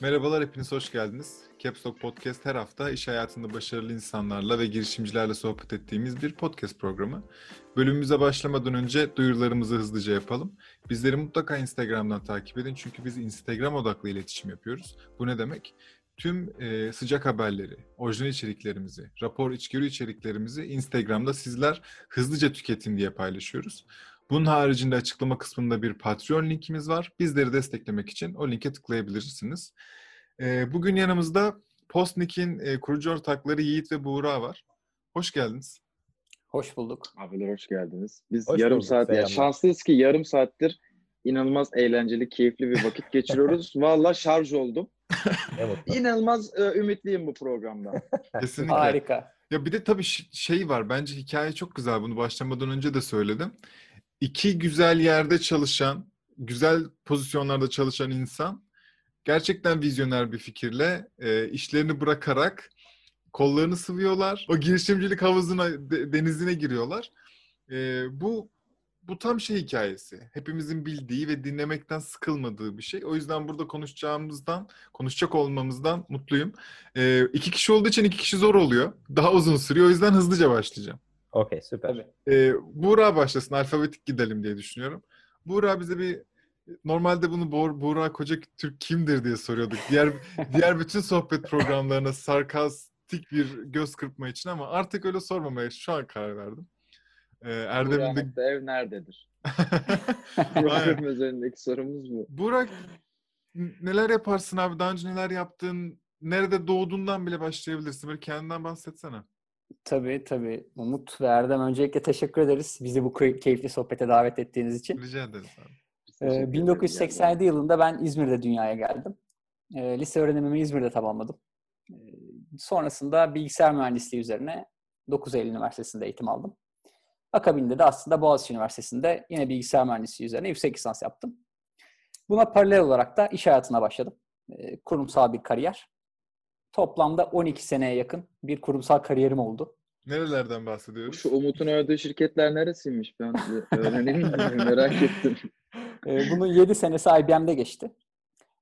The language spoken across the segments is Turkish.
Merhabalar, hepiniz hoş geldiniz. Caps Lock Podcast her hafta iş hayatında başarılı insanlarla ve girişimcilerle sohbet ettiğimiz bir podcast programı. Bölümümüze başlamadan önce duyurularımızı hızlıca yapalım. Bizleri mutlaka Instagram'dan takip edin çünkü biz Instagram odaklı iletişim yapıyoruz. Bu ne demek? Tüm e, sıcak haberleri, orijinal içeriklerimizi, rapor içgörü içeriklerimizi Instagram'da sizler hızlıca tüketin diye paylaşıyoruz. Bunun haricinde açıklama kısmında bir Patreon linkimiz var. Bizleri desteklemek için o linke tıklayabilirsiniz. Ee, bugün yanımızda Postnik'in e, kurucu ortakları Yiğit ve Buğra var. Hoş geldiniz. Hoş bulduk. Abiler hoş geldiniz. Biz hoş yarım bulduk, saat, ya şanslıyız ki yarım saattir inanılmaz eğlenceli, keyifli bir vakit geçiriyoruz. Valla şarj oldum. İnanılmaz e, ümitliyim bu programda. Kesinlikle. Harika. Ya bir de tabii şey var. Bence hikaye çok güzel. Bunu başlamadan önce de söyledim iki güzel yerde çalışan, güzel pozisyonlarda çalışan insan gerçekten vizyoner bir fikirle e, işlerini bırakarak kollarını sıvıyorlar. O girişimcilik havuzuna, de, denizine giriyorlar. E, bu bu tam şey hikayesi. Hepimizin bildiği ve dinlemekten sıkılmadığı bir şey. O yüzden burada konuşacağımızdan, konuşacak olmamızdan mutluyum. E, iki kişi olduğu için iki kişi zor oluyor. Daha uzun sürüyor. O yüzden hızlıca başlayacağım. Okey süper. Tabii. Ee, Buğra başlasın. Alfabetik gidelim diye düşünüyorum. Buğra bize bir normalde bunu Buğra, Buğra Koca Türk kimdir diye soruyorduk. Diğer diğer bütün sohbet programlarına sarkastik bir göz kırpma için ama artık öyle sormamaya şu an karar verdim. Ee, Erdem'in de... ev nerededir? Program üzerindeki sorumuz bu. Burak neler yaparsın abi? Daha önce neler yaptın? Nerede doğduğundan bile başlayabilirsin. Böyle kendinden bahsetsene. Tabii tabii. Umut ve Erdem öncelikle teşekkür ederiz. Bizi bu keyifli sohbete davet ettiğiniz için. Rica ederiz abi. Ee, 1987 yılında ben İzmir'de dünyaya geldim. Ee, lise öğrenimimi İzmir'de tamamladım. Ee, sonrasında bilgisayar mühendisliği üzerine 9 Eylül Üniversitesi'nde eğitim aldım. Akabinde de aslında Boğaziçi Üniversitesi'nde yine bilgisayar mühendisliği üzerine yüksek lisans yaptım. Buna paralel olarak da iş hayatına başladım. Ee, kurumsal bir kariyer. Toplamda 12 seneye yakın bir kurumsal kariyerim oldu. Nerelerden bahsediyoruz? Şu Umut'un ördüğü şirketler neresiymiş? Ben öğreneyim merak ettim. Ee, bunun 7 senesi IBM'de geçti.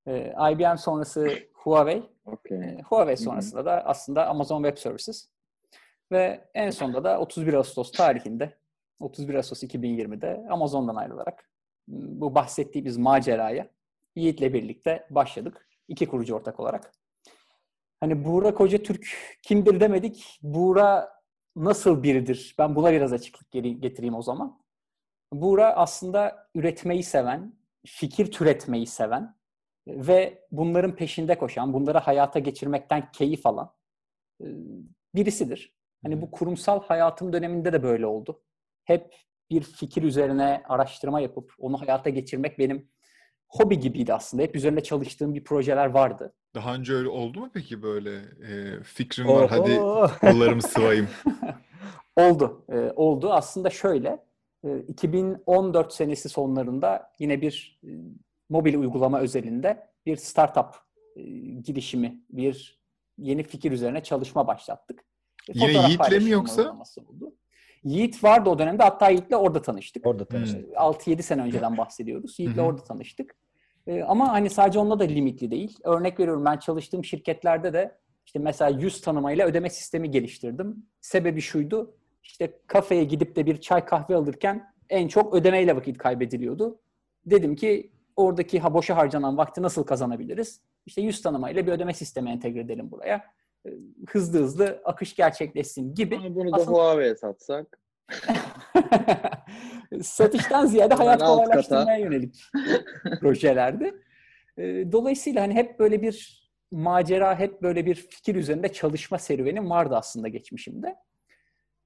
Ee, IBM sonrası Huawei. Okay. Ee, Huawei sonrasında da aslında Amazon Web Services. Ve en sonunda da 31 Ağustos tarihinde 31 Ağustos 2020'de Amazon'dan ayrılarak bu bahsettiğimiz maceraya Yiğit'le birlikte başladık. İki kurucu ortak olarak. Hani Buğra Koca Türk kimdir demedik. Buğra nasıl biridir? Ben buna biraz açıklık getireyim o zaman. Buğra aslında üretmeyi seven, fikir türetmeyi seven ve bunların peşinde koşan, bunları hayata geçirmekten keyif alan birisidir. Hani bu kurumsal hayatım döneminde de böyle oldu. Hep bir fikir üzerine araştırma yapıp onu hayata geçirmek benim hobi gibiydi aslında. Hep üzerinde çalıştığım bir projeler vardı. Daha önce öyle oldu mu peki böyle e, fikrim var hadi kollarımı sıvayım? oldu. E, oldu. Aslında şöyle e, 2014 senesi sonlarında yine bir e, mobil uygulama özelinde bir startup e, girişimi, bir yeni fikir üzerine çalışma başlattık. E, yine Yiğit'le mi yoksa? Oldu. Yiğit vardı o dönemde. Hatta Yiğit'le orada tanıştık. Orada tanıştık. 6-7 sene önceden bahsediyoruz. Yiğit'le orada tanıştık. Ee, ama hani sadece onunla da limitli değil. Örnek veriyorum ben çalıştığım şirketlerde de işte mesela yüz tanımayla ödeme sistemi geliştirdim. Sebebi şuydu. İşte kafeye gidip de bir çay kahve alırken en çok ödemeyle vakit kaybediliyordu. Dedim ki oradaki ha boşa harcanan vakti nasıl kazanabiliriz? İşte yüz tanımayla bir ödeme sistemi entegre edelim buraya. Ee, hızlı hızlı akış gerçekleşsin gibi. Ama bunu da Aslında... Huawei'ye satsak. Satıştan ziyade hayat kolaylaştırmaya yönelik projelerdi. Ee, dolayısıyla hani hep böyle bir macera, hep böyle bir fikir üzerinde çalışma serüvenim vardı aslında geçmişimde.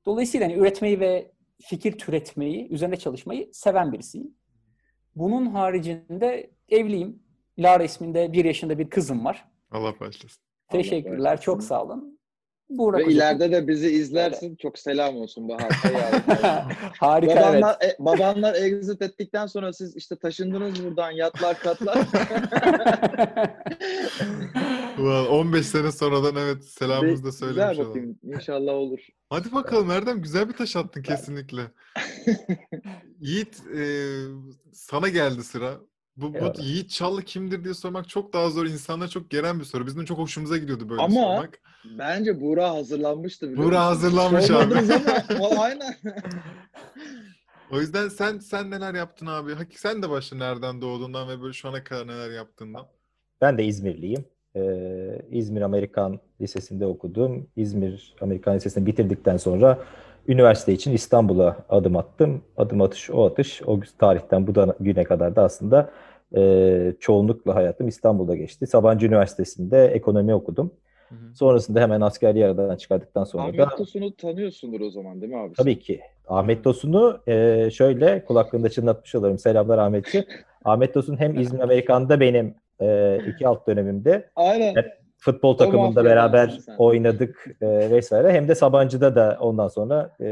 Dolayısıyla hani üretmeyi ve fikir türetmeyi, üzerinde çalışmayı seven birisiyim. Bunun haricinde evliyim. Lara isminde bir yaşında bir kızım var. Allah başlasın. Teşekkürler, çok sağ olun. Buğra Ve ileride de bizi izlersin. Evet. Çok selam olsun Bahar. Harika babanlar, evet. E, babanlar exit ettikten sonra siz işte taşındınız buradan yatlar katlar. well, 15 sene sonradan evet selamımızı da söylemiş Güzel bakayım. Olalım. İnşallah olur. Hadi bakalım Erdem güzel bir taş attın kesinlikle. Yiğit e, sana geldi sıra. Bu, bu Yiğit Çallı kimdir diye sormak çok daha zor. İnsanlara çok gelen bir soru. Bizim çok hoşumuza gidiyordu böyle Ama sormak. bence Buğra hazırlanmıştı. Buğra hazırlanmış abi. ama aynen. o yüzden sen sen neler yaptın abi? Hakik sen de başla nereden doğduğundan ve böyle şu ana kadar neler yaptığından. Ben de İzmirliyim. Ee, İzmir Amerikan Lisesi'nde okudum. İzmir Amerikan Lisesi'ni bitirdikten sonra üniversite için İstanbul'a adım attım. Adım atış o atış. O tarihten bu da güne kadar da aslında e, çoğunlukla hayatım İstanbul'da geçti. Sabancı Üniversitesi'nde ekonomi okudum. Hı hı. Sonrasında hemen askeri aradan çıkardıktan sonra Ahmet da... Ahmet Tosun'u tanıyorsundur o zaman değil mi abi? Tabii ki. Ahmet Tosun'u e, şöyle kulaklığında çınlatmış olurum. Selamlar Ahmetciğim. Ahmet Tosun hem İzmir Amerikan'da benim e, iki alt dönemimde. Aynen. Futbol takımında beraber oynadık e, vesaire. Hem de Sabancı'da da ondan sonra e,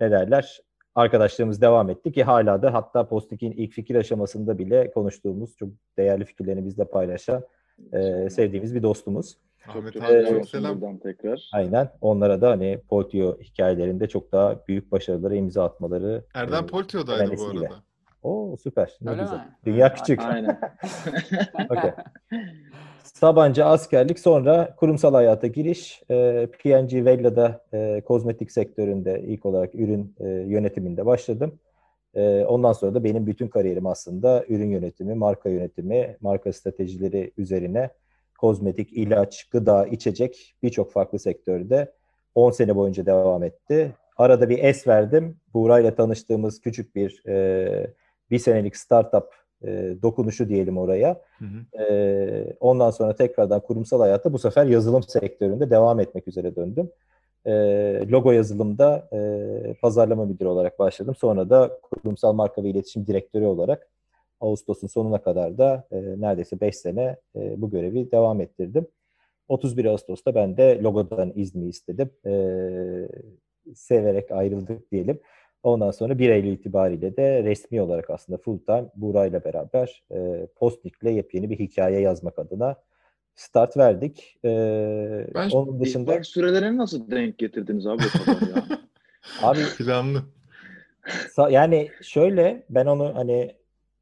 ne derler arkadaşlığımız devam etti ki hala da hatta Postik'in ilk fikir aşamasında bile konuştuğumuz çok değerli fikirlerini bizle paylaşan e, sevdiğimiz bir dostumuz. Ahmet abi çok selam. Tekrar. Aynen. Onlara da hani Poltio hikayelerinde çok daha büyük başarılara imza atmaları. Erdem e, Poltio'daydı bu arada. Oo süper. Ne Öyle güzel. Mi? Dünya küçük. Aynen. okay. Sabancı askerlik sonra kurumsal hayata giriş. E, P&G Vella'da e, kozmetik sektöründe ilk olarak ürün e, yönetiminde başladım. E, ondan sonra da benim bütün kariyerim aslında ürün yönetimi, marka yönetimi, marka stratejileri üzerine kozmetik, ilaç, gıda, içecek birçok farklı sektörde 10 sene boyunca devam etti. Arada bir es verdim. Buğra ile tanıştığımız küçük bir e, bir senelik startup e, dokunuşu diyelim oraya. Hı hı. E, ondan sonra tekrardan kurumsal hayatta bu sefer yazılım sektöründe devam etmek üzere döndüm. E, logo yazılımda e, pazarlama müdürü olarak başladım. Sonra da kurumsal marka ve iletişim direktörü olarak Ağustos'un sonuna kadar da e, neredeyse 5 sene e, bu görevi devam ettirdim. 31 Ağustos'ta ben de logodan izni istedim. E, severek ayrıldık diyelim. Ondan sonra 1 Eylül itibariyle de resmi olarak aslında full time Buğra ile beraber e, Postnik'le yepyeni bir hikaye yazmak adına start verdik. E, ben onun dışında sürelerini nasıl denk getirdiniz abi o kadar ya? abi planlı. Yani şöyle ben onu hani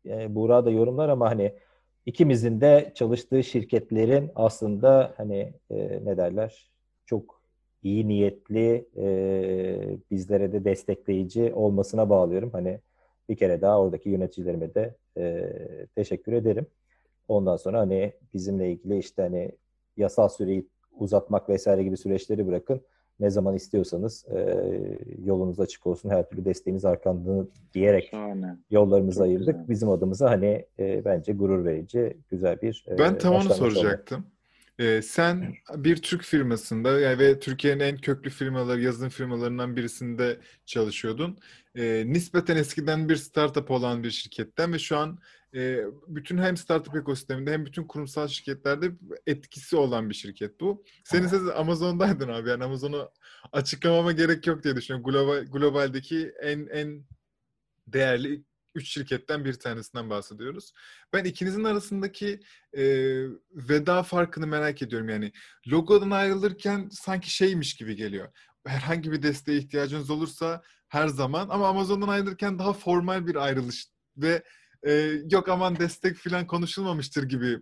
e, Buğra da yorumlar ama hani ikimizin de çalıştığı şirketlerin aslında hani e, ne derler çok iyi niyetli e, bizlere de destekleyici olmasına bağlıyorum. Hani bir kere daha oradaki yöneticilerime de e, teşekkür ederim. Ondan sonra hani bizimle ilgili işte hani yasal süreyi uzatmak vesaire gibi süreçleri bırakın. Ne zaman istiyorsanız e, yolunuz açık olsun, her türlü desteğiniz arkanda diyerek Şahane. yollarımızı Çok ayırdık. Güzel. Bizim adımıza hani e, bence gurur verici, güzel bir e, Ben tam onu soracaktım. Oldu. Ee, sen bir Türk firmasında yani ve Türkiye'nin en köklü firmaları, yazılım firmalarından birisinde çalışıyordun. Ee, nispeten eskiden bir startup olan bir şirketten ve şu an e, bütün hem startup ekosisteminde hem bütün kurumsal şirketlerde etkisi olan bir şirket bu. Senin siz Amazon'daydın abi yani Amazon'u açıklamama gerek yok diye düşünüyorum. Global, globaldeki en en değerli üç şirketten bir tanesinden bahsediyoruz. Ben ikinizin arasındaki e, veda farkını merak ediyorum. Yani logodan ayrılırken sanki şeymiş gibi geliyor. Herhangi bir desteğe ihtiyacınız olursa her zaman ama Amazon'dan ayrılırken daha formal bir ayrılış ve e, yok aman destek falan konuşulmamıştır gibi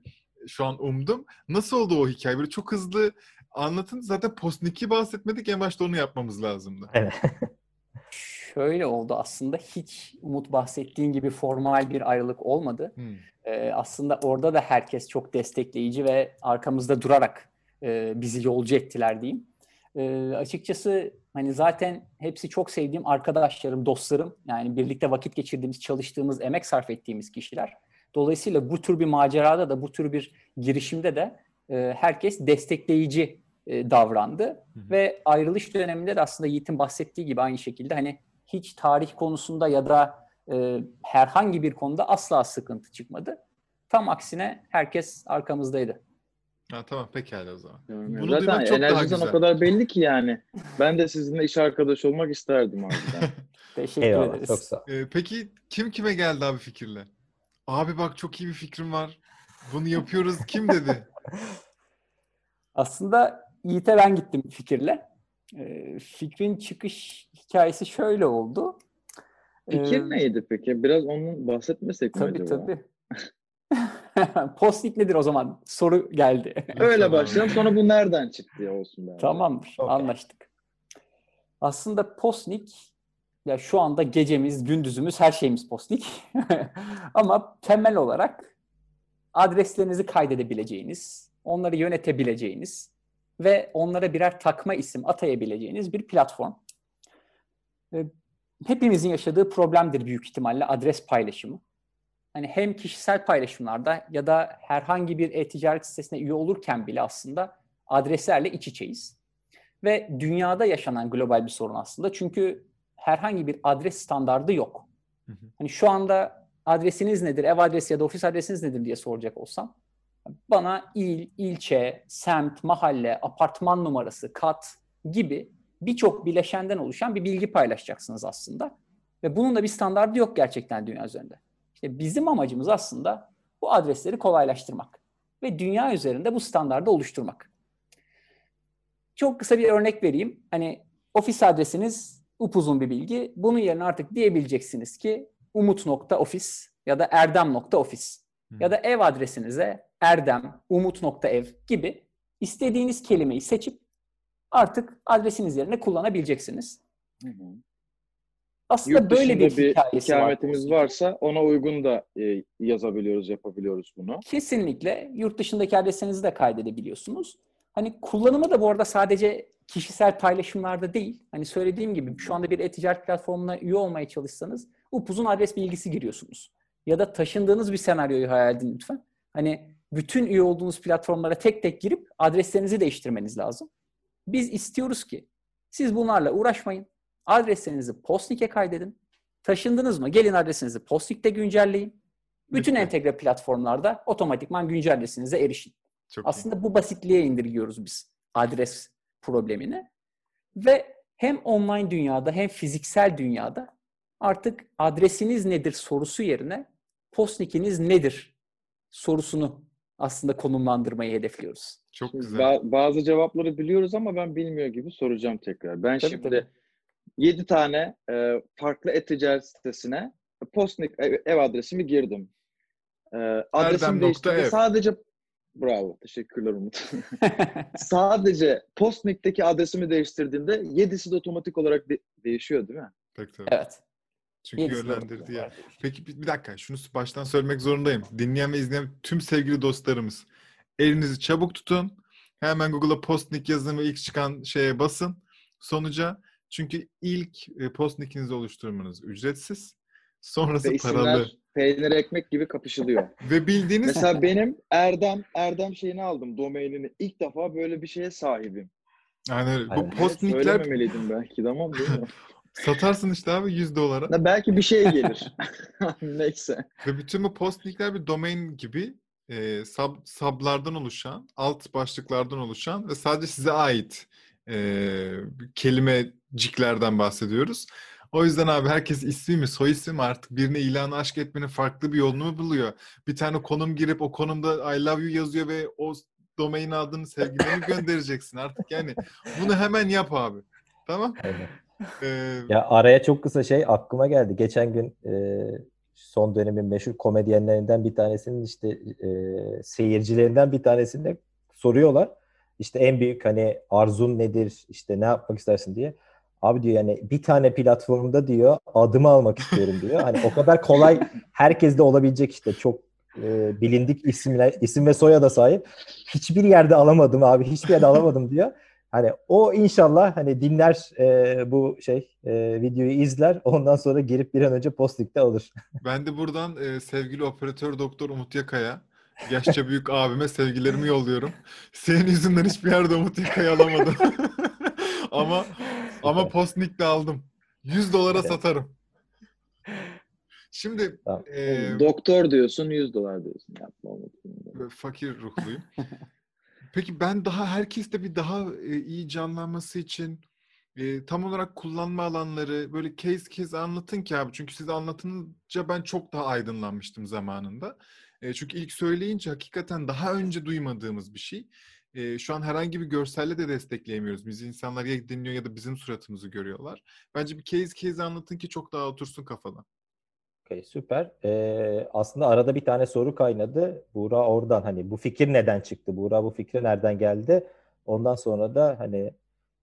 şu an umdum. Nasıl oldu o hikaye? Böyle çok hızlı anlatın. Zaten Postnik'i bahsetmedik. En başta onu yapmamız lazımdı. Evet. şöyle oldu aslında hiç Umut bahsettiğin gibi formal bir ayrılık olmadı. Hmm. Ee, aslında orada da herkes çok destekleyici ve arkamızda durarak e, bizi yolcu ettiler diyeyim. E, açıkçası hani zaten hepsi çok sevdiğim arkadaşlarım, dostlarım. Yani birlikte vakit geçirdiğimiz, çalıştığımız, emek sarf ettiğimiz kişiler. Dolayısıyla bu tür bir macerada da, bu tür bir girişimde de e, herkes destekleyici e, davrandı. Hı hı. Ve ayrılış döneminde de aslında Yiğit'in bahsettiği gibi aynı şekilde hani hiç tarih konusunda ya da e, herhangi bir konuda asla sıkıntı çıkmadı. Tam aksine herkes arkamızdaydı. Ha, tamam pekala o zaman. Yani Bunu zaten çok enerjiden o kadar belli ki yani. Ben de sizinle iş arkadaşı olmak isterdim abi. Teşekkür Eyvallah, ederiz. Çok sağ ee, peki kim kime geldi abi fikirle? Abi bak çok iyi bir fikrim var. Bunu yapıyoruz. Kim dedi? Aslında Yiğit'e ben gittim fikirle. E, fikrin çıkış hikayesi şöyle oldu. Fikir ee, neydi peki? Biraz onun bahsetmesek tabii, mi acaba? Tabii Postnik nedir o zaman? Soru geldi. Öyle başlayalım. Sonra bu nereden çıktı ya olsun be. Tamamdır. Okay. Anlaştık. Aslında Postnik ya şu anda gecemiz, gündüzümüz, her şeyimiz Postnik. Ama temel olarak adreslerinizi kaydedebileceğiniz, onları yönetebileceğiniz ve onlara birer takma isim atayabileceğiniz bir platform. Hepimizin yaşadığı problemdir büyük ihtimalle adres paylaşımı. Hani hem kişisel paylaşımlarda ya da herhangi bir e-ticaret sitesine üye olurken bile aslında adreslerle iç içeyiz. Ve dünyada yaşanan global bir sorun aslında. Çünkü herhangi bir adres standardı yok. Hani şu anda adresiniz nedir, ev adresi ya da ofis adresiniz nedir diye soracak olsam bana il, ilçe, semt, mahalle, apartman numarası, kat gibi birçok bileşenden oluşan bir bilgi paylaşacaksınız aslında. Ve bunun da bir standardı yok gerçekten dünya üzerinde. İşte bizim amacımız aslında bu adresleri kolaylaştırmak ve dünya üzerinde bu standardı oluşturmak. Çok kısa bir örnek vereyim. Hani ofis adresiniz upuzun bir bilgi. Bunun yerine artık diyebileceksiniz ki umut.office ya da erdem.office hmm. ya da ev adresinize erdem, umut.ev gibi istediğiniz kelimeyi seçip artık adresiniz yerine kullanabileceksiniz. Hı hı. Aslında Yurt böyle bir, bir ikametimiz var. varsa ona uygun da e, yazabiliyoruz, yapabiliyoruz bunu. Kesinlikle. Yurt dışındaki adresinizi de kaydedebiliyorsunuz. Hani kullanımı da bu arada sadece kişisel paylaşımlarda değil. Hani söylediğim gibi şu anda bir e-ticaret platformuna üye olmaya çalışsanız upuzun adres bilgisi giriyorsunuz. Ya da taşındığınız bir senaryoyu hayal edin lütfen. Hani bütün üye olduğunuz platformlara tek tek girip adreslerinizi değiştirmeniz lazım. Biz istiyoruz ki siz bunlarla uğraşmayın. Adreslerinizi Postnik'e kaydedin. Taşındınız mı? Gelin adresinizi Postnik'te güncelleyin. Bütün Bitti. entegre platformlarda otomatikman güncellisinize erişin. Çok Aslında iyi. bu basitliğe indirgiyoruz biz adres problemini. Ve hem online dünyada hem fiziksel dünyada artık adresiniz nedir sorusu yerine postnikiniz nedir sorusunu aslında konumlandırmayı hedefliyoruz. Çok güzel. Ba- bazı cevapları biliyoruz ama ben bilmiyor gibi soracağım tekrar. Ben tabii, şimdi tabii. 7 tane e, farklı e-ticaret sitesine postnik ev, ev adresimi girdim. E, adresim değiştirdi. Sadece Bravo. Teşekkürler Umut. Sadece Postnik'teki adresimi değiştirdiğimde 7'si de otomatik olarak de- değişiyor değil mi? Peki tabii. Evet. Çünkü yönlendirdi ya. Peki bir, dakika şunu baştan söylemek zorundayım. Dinleyen ve izleyen tüm sevgili dostlarımız elinizi çabuk tutun. Hemen Google'a Postnik yazın ve ilk çıkan şeye basın. Sonuca çünkü ilk e, Postnik'inizi oluşturmanız ücretsiz. Sonrası paralı. Peynir ekmek gibi kapışılıyor. Ve bildiğiniz... Mesela benim Erdem, Erdem şeyini aldım domainini. İlk defa böyle bir şeye sahibim. Yani bu postnikler... Söylememeliydim belki değil mi? Satarsın işte abi 100 dolara. Na belki bir şey gelir. Neyse. Ve bütün bu postnikler bir domain gibi e, sub, sublardan oluşan, alt başlıklardan oluşan ve sadece size ait e, kelimeciklerden bahsediyoruz. O yüzden abi herkes ismi mi soy ismi mi artık birine ilanı aşk etmenin farklı bir yolunu mu buluyor? Bir tane konum girip o konumda I love you yazıyor ve o domain adını sevgilerini göndereceksin artık yani. Bunu hemen yap abi. Tamam? Aynen. Ee, ya araya çok kısa şey aklıma geldi. Geçen gün e, son dönemin meşhur komedyenlerinden bir tanesinin işte e, seyircilerinden bir tanesinde soruyorlar. İşte en büyük hani arzun nedir? İşte ne yapmak istersin diye. Abi diyor yani bir tane platformda diyor adımı almak istiyorum diyor. Hani o kadar kolay herkeste olabilecek işte çok e, bilindik isimler, isim ve soyada sahip. Hiçbir yerde alamadım abi. Hiçbir yerde alamadım diyor. Hani o inşallah hani dinler e, bu şey e, videoyu izler. Ondan sonra girip bir an önce postlikte alır. Ben de buradan e, sevgili operatör doktor Umut Yakaya yaşça büyük abime sevgilerimi yolluyorum. Senin yüzünden hiçbir yerde Umut Yaka'yı alamadım. ama ama Postnik'te aldım. 100 dolara satarım. Şimdi tamam. e, doktor diyorsun 100 dolar diyorsun. Yapma Fakir ruhluyum. Peki ben daha herkeste bir daha e, iyi canlanması için e, tam olarak kullanma alanları böyle case case anlatın ki abi. Çünkü siz anlatınca ben çok daha aydınlanmıştım zamanında. E, çünkü ilk söyleyince hakikaten daha önce duymadığımız bir şey e, şu an herhangi bir görselle de destekleyemiyoruz. Biz insanlar ya dinliyor ya da bizim suratımızı görüyorlar. Bence bir case case anlatın ki çok daha otursun kafana. Okay, süper. Ee, aslında arada bir tane soru kaynadı. Buğra oradan hani bu fikir neden çıktı? Buğra bu fikre nereden geldi? Ondan sonra da hani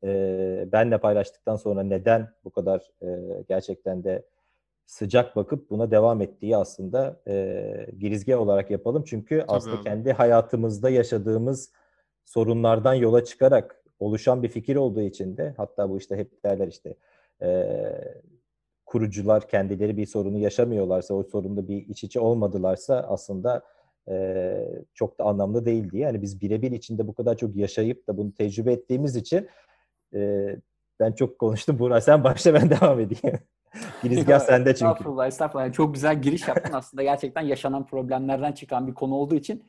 e, benle paylaştıktan sonra neden bu kadar e, gerçekten de sıcak bakıp buna devam ettiği aslında e, girizge olarak yapalım. Çünkü Tabii aslında abi. kendi hayatımızda yaşadığımız sorunlardan yola çıkarak oluşan bir fikir olduğu için de hatta bu işte hep derler işte e, kurucular kendileri bir sorunu yaşamıyorlarsa, o sorunda bir iç içe olmadılarsa aslında e, çok da anlamlı değil diye. Yani biz birebir içinde bu kadar çok yaşayıp da bunu tecrübe ettiğimiz için e, ben çok konuştum. Burak sen başla ben devam edeyim. Girizgah sende çünkü. Estağfurullah, estağfurullah. Yani çok güzel giriş yaptın. Aslında gerçekten yaşanan problemlerden çıkan bir konu olduğu için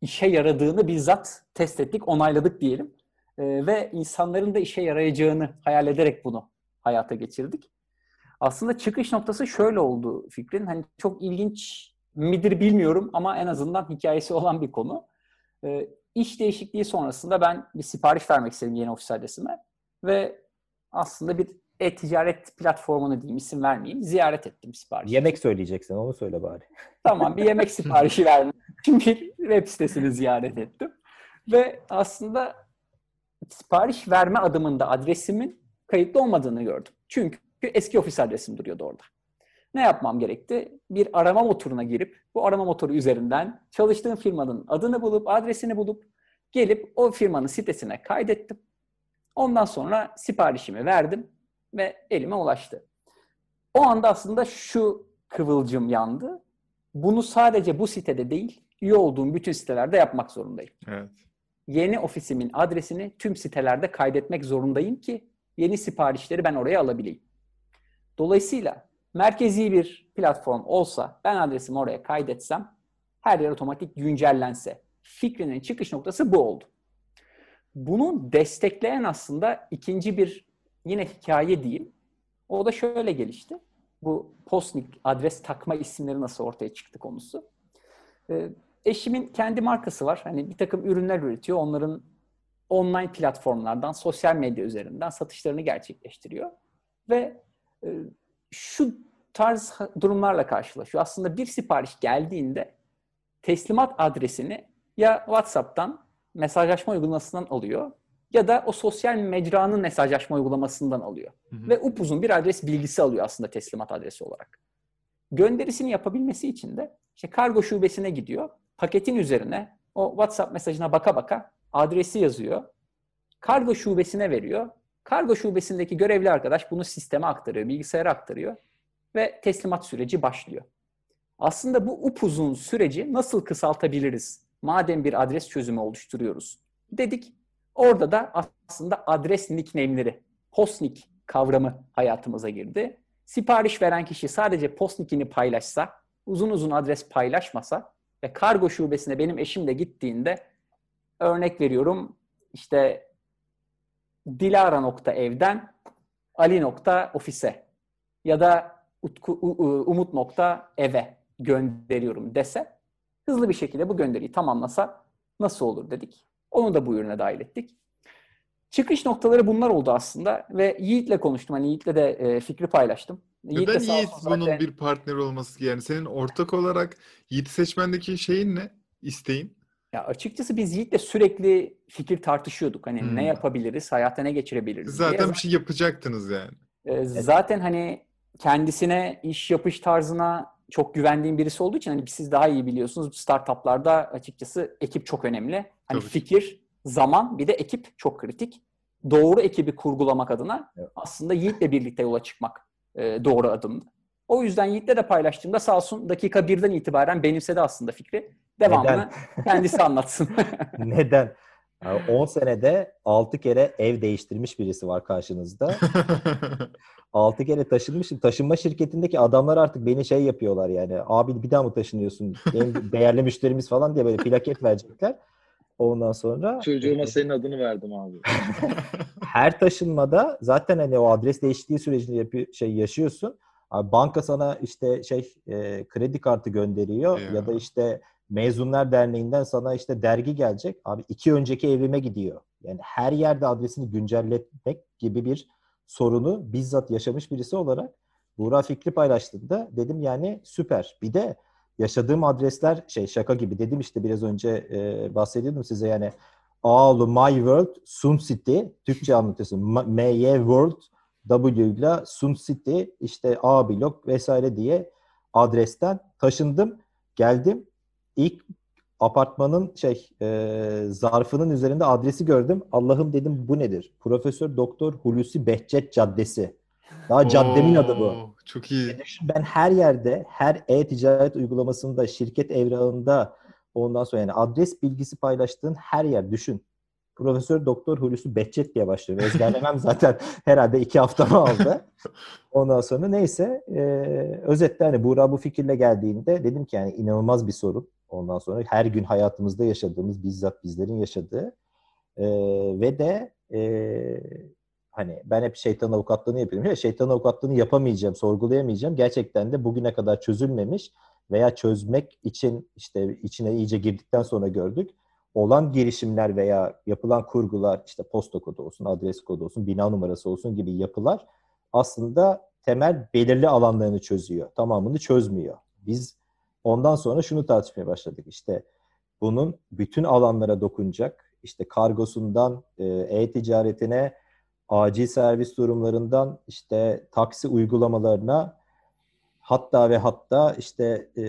işe yaradığını bizzat test ettik, onayladık diyelim. Ee, ve insanların da işe yarayacağını hayal ederek bunu hayata geçirdik. Aslında çıkış noktası şöyle oldu fikrin. Hani çok ilginç midir bilmiyorum ama en azından hikayesi olan bir konu. Ee, iş değişikliği sonrasında ben bir sipariş vermek istedim yeni ofis adresime. Ve aslında bir e-ticaret platformunu diyeyim isim vermeyeyim. Ziyaret ettim sipariş. Yemek söyleyeceksin onu söyle bari. Tamam bir yemek siparişi verdim. bir web sitesini ziyaret ettim. Ve aslında sipariş verme adımında adresimin kayıtlı olmadığını gördüm. Çünkü eski ofis adresim duruyordu orada. Ne yapmam gerekti? Bir arama motoruna girip bu arama motoru üzerinden çalıştığım firmanın adını bulup adresini bulup gelip o firmanın sitesine kaydettim. Ondan sonra siparişimi verdim ve elime ulaştı. O anda aslında şu kıvılcım yandı. Bunu sadece bu sitede değil, üye olduğum bütün sitelerde yapmak zorundayım. Evet. Yeni ofisimin adresini tüm sitelerde kaydetmek zorundayım ki yeni siparişleri ben oraya alabileyim. Dolayısıyla merkezi bir platform olsa, ben adresimi oraya kaydetsem, her yer otomatik güncellense, fikrinin çıkış noktası bu oldu. Bunu destekleyen aslında ikinci bir yine hikaye diyeyim. O da şöyle gelişti. Bu Postnik adres takma isimleri nasıl ortaya çıktı konusu. Ee, eşimin kendi markası var. Hani bir takım ürünler üretiyor. Onların online platformlardan, sosyal medya üzerinden satışlarını gerçekleştiriyor. Ve şu tarz durumlarla karşılaşıyor. Aslında bir sipariş geldiğinde teslimat adresini ya WhatsApp'tan mesajlaşma uygulamasından alıyor ya da o sosyal mecranın mesajlaşma uygulamasından alıyor. Hı hı. Ve upuzun bir adres bilgisi alıyor aslında teslimat adresi olarak. Gönderisini yapabilmesi için de işte kargo şubesine gidiyor. Paketin üzerine o WhatsApp mesajına baka baka adresi yazıyor. Kargo şubesine veriyor. Kargo şubesindeki görevli arkadaş bunu sisteme aktarıyor, bilgisayara aktarıyor ve teslimat süreci başlıyor. Aslında bu upuzun süreci nasıl kısaltabiliriz? Madem bir adres çözümü oluşturuyoruz. Dedik orada da aslında adres nickname'leri, postnick kavramı hayatımıza girdi. Sipariş veren kişi sadece postnick'ini paylaşsa, uzun uzun adres paylaşmasa ve kargo şubesine benim eşim de gittiğinde örnek veriyorum işte Dilara nokta evden Ali nokta ofise ya da Utku, Umut nokta eve gönderiyorum dese hızlı bir şekilde bu gönderiyi tamamlasa nasıl olur dedik. Onu da bu ürüne dahil ettik. Çıkış noktaları bunlar oldu aslında ve Yiğit'le konuştum. Hani Yiğit'le de e, fikri paylaştım. Yiğit Neden Yiğit bunun zaten... bir partner olması yani senin ortak olarak Yiğit seçmendeki şeyin ne? İsteğin? Ya açıkçası biz Yiğit'le sürekli fikir tartışıyorduk. Hani hmm. ne yapabiliriz, hayata ne geçirebiliriz Zaten diye. bir şey yapacaktınız yani. E, zaten hani kendisine, iş yapış tarzına çok güvendiğim birisi olduğu için hani siz daha iyi biliyorsunuz startuplarda açıkçası ekip çok önemli. Hani Tabii. fikir, zaman bir de ekip çok kritik. Doğru ekibi kurgulamak adına evet. aslında Yiğit'le birlikte yola çıkmak e, doğru adımdı. O yüzden Yiğit'le de paylaştığımda sağ olsun dakika birden itibaren benimsedi aslında fikri. Devamını Neden? kendisi anlatsın. Neden? Yani 10 senede 6 kere ev değiştirmiş birisi var karşınızda. 6 kere taşınmışım. Taşınma şirketindeki adamlar artık beni şey yapıyorlar yani. Abi bir daha mı taşınıyorsun? En değerli müşterimiz falan diye böyle plaket verecekler. Ondan sonra çocuğuma senin adını verdim abi. her taşınmada zaten hani o adres değişikliği sürecini yapıyor, şey yaşıyorsun. Abi banka sana işte şey e, kredi kartı gönderiyor ya. ya da işte Mezunlar Derneği'nden sana işte dergi gelecek. Abi iki önceki evime gidiyor. Yani her yerde adresini güncelletmek gibi bir sorunu bizzat yaşamış birisi olarak Buğra fikri paylaştığında dedim yani süper. Bir de yaşadığım adresler şey şaka gibi dedim işte biraz önce e, bahsediyordum size yani Ağlı My World Sun City Türkçe anlatıyorsun. MY World W ile Sun City işte A blok vesaire diye adresten taşındım. Geldim. İlk apartmanın şey e, zarfının üzerinde adresi gördüm. Allah'ım dedim bu nedir? Profesör Doktor Hulusi Behçet Caddesi. Daha caddemin adı bu. Çok iyi. Ben her yerde, her e-ticaret uygulamasında, şirket evrağında, ondan sonra yani adres bilgisi paylaştığın her yer düşün. Profesör Doktor Hulusi Behçet diye başlıyor. Ezberlemem zaten herhalde iki haftamı aldı. Ondan sonra neyse e, özetle hani Buğra bu fikirle geldiğinde dedim ki yani inanılmaz bir sorun. Ondan sonra her gün hayatımızda yaşadığımız bizzat bizlerin yaşadığı e, ve de e, hani ben hep şeytan avukatlığını yapıyorum. Şeytan avukatlığını yapamayacağım, sorgulayamayacağım. Gerçekten de bugüne kadar çözülmemiş veya çözmek için işte içine iyice girdikten sonra gördük. Olan girişimler veya yapılan kurgular işte posta kodu olsun, adres kodu olsun, bina numarası olsun gibi yapılar aslında temel belirli alanlarını çözüyor. Tamamını çözmüyor. Biz ondan sonra şunu tartışmaya başladık. İşte bunun bütün alanlara dokunacak. İşte kargosundan e, e-ticaretine, acil servis durumlarından işte taksi uygulamalarına hatta ve hatta işte e,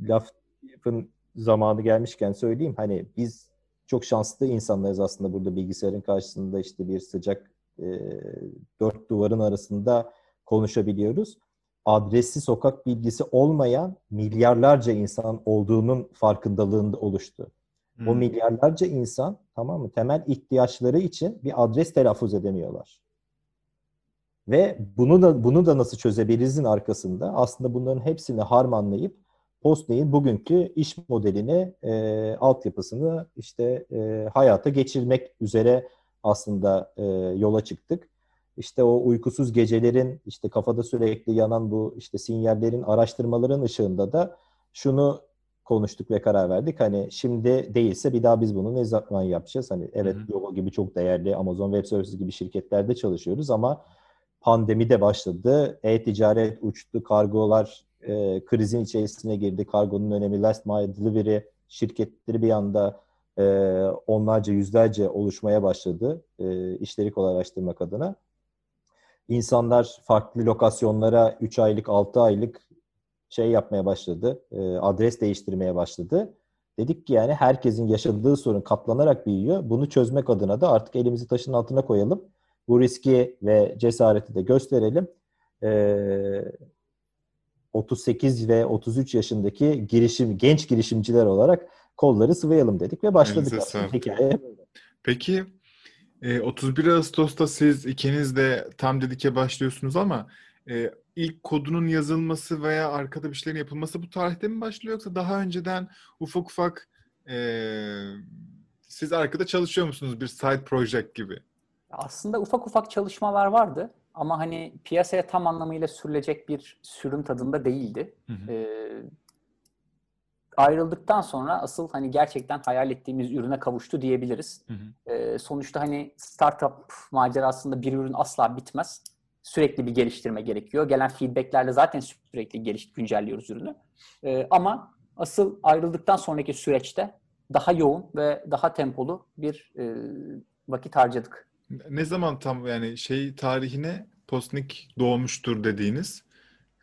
lafın zamanı gelmişken söyleyeyim hani biz çok şanslı insanlarız aslında burada bilgisayarın karşısında işte bir sıcak e, dört duvarın arasında konuşabiliyoruz. Adresi sokak bilgisi olmayan milyarlarca insan olduğunun farkındalığında oluştu. Hmm. O milyarlarca insan tamam mı temel ihtiyaçları için bir adres telaffuz edemiyorlar. Ve bunu da bunu da nasıl çözebilirizin arkasında aslında bunların hepsini harmanlayıp Postney'in bugünkü iş modelini, e, altyapısını işte e, hayata geçirmek üzere aslında e, yola çıktık. İşte o uykusuz gecelerin, işte kafada sürekli yanan bu işte sinyallerin, araştırmaların ışığında da şunu konuştuk ve karar verdik. Hani şimdi değilse bir daha biz bunu ne zaman yapacağız? Hani evet Google gibi çok değerli Amazon Web Services gibi şirketlerde çalışıyoruz ama pandemi de başladı. E-ticaret uçtu, kargolar e, krizin içerisine girdi. Kargonun önemi, last mile delivery şirketleri bir anda e, onlarca, yüzlerce oluşmaya başladı e, işleri kolaylaştırmak adına. İnsanlar farklı lokasyonlara 3 aylık, 6 aylık şey yapmaya başladı, e, adres değiştirmeye başladı. Dedik ki yani herkesin yaşadığı sorun katlanarak büyüyor. Bunu çözmek adına da artık elimizi taşın altına koyalım. Bu riski ve cesareti de gösterelim. Ee, 38 ve 33 yaşındaki girişim genç girişimciler olarak kolları sıvayalım dedik ve başladık hikaye. Peki 31 e, Ağustos'ta siz ikiniz de tam dedike başlıyorsunuz ama e, ilk kodunun yazılması veya arkada bir şeylerin yapılması bu tarihte mi başlıyor yoksa daha önceden ufak ufak e, siz arkada çalışıyor musunuz bir side project gibi? Aslında ufak ufak çalışmalar vardı ama hani piyasaya tam anlamıyla sürülecek bir sürüm tadında değildi. Hı hı. Ee, ayrıldıktan sonra asıl hani gerçekten hayal ettiğimiz ürüne kavuştu diyebiliriz. Hı hı. Ee, sonuçta hani startup macerasında bir ürün asla bitmez. Sürekli bir geliştirme gerekiyor. Gelen feedbacklerle zaten sürekli geliş güncelliyoruz ürünü. Ee, ama asıl ayrıldıktan sonraki süreçte daha yoğun ve daha tempolu bir e, vakit harcadık. Ne zaman tam yani şey tarihine Postnik doğmuştur dediğiniz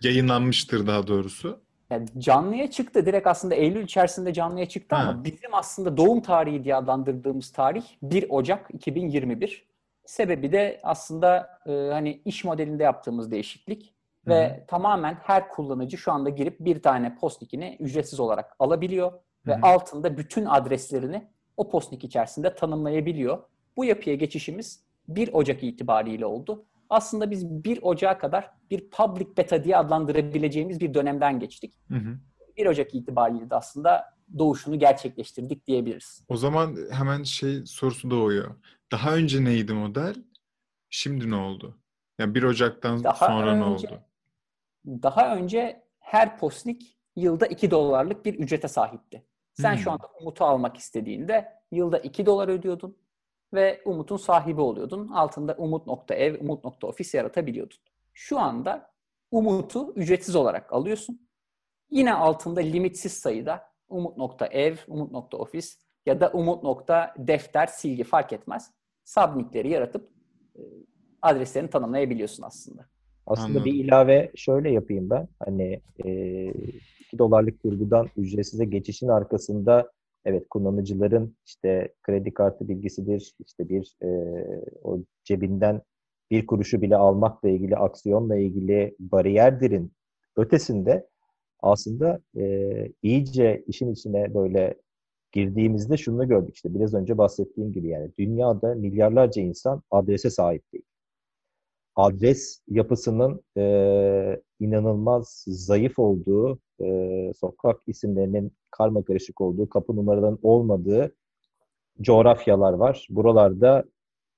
yayınlanmıştır daha doğrusu. Yani canlıya çıktı. Direkt aslında Eylül içerisinde canlıya çıktı ha. ama bizim aslında doğum tarihi diye adlandırdığımız tarih 1 Ocak 2021. Sebebi de aslında e, hani iş modelinde yaptığımız değişiklik ve tamamen her kullanıcı şu anda girip bir tane postnikini ücretsiz olarak alabiliyor Hı. ve altında bütün adreslerini o postnik içerisinde tanımlayabiliyor. Bu yapıya geçişimiz 1 Ocak itibariyle oldu. Aslında biz 1 Ocak'a kadar bir public beta diye adlandırabileceğimiz bir dönemden geçtik. Hı hı. 1 Ocak itibariyle de aslında doğuşunu gerçekleştirdik diyebiliriz. O zaman hemen şey sorusu doğuyor. Daha önce neydi model? Şimdi ne oldu? Yani 1 Ocak'tan daha sonra önce, ne oldu? Daha önce her postnik yılda 2 dolarlık bir ücrete sahipti. Sen hmm. şu anda Umut'u almak istediğinde yılda 2 dolar ödüyordun ve Umut'un sahibi oluyordun. Altında umut.ev, umut.ofis yaratabiliyordun. Şu anda Umut'u ücretsiz olarak alıyorsun. Yine altında limitsiz sayıda umut.ev, umut.office ya da umut.defter, silgi fark etmez. Subnickleri yaratıp e, adreslerini tanımlayabiliyorsun aslında. Aslında Anladım. bir ilave şöyle yapayım ben. Hani e, 2 dolarlık kurgudan ücretsize geçişin arkasında evet kullanıcıların işte kredi kartı bilgisidir, işte bir e, o cebinden bir kuruşu bile almakla ilgili, aksiyonla ilgili bariyerdirin ötesinde aslında e, iyice işin içine böyle girdiğimizde şunu gördük işte biraz önce bahsettiğim gibi yani dünyada milyarlarca insan adrese sahip değil. Adres yapısının e, inanılmaz zayıf olduğu, e, sokak isimlerinin karma karışık olduğu, kapı numaralarının olmadığı coğrafyalar var. Buralarda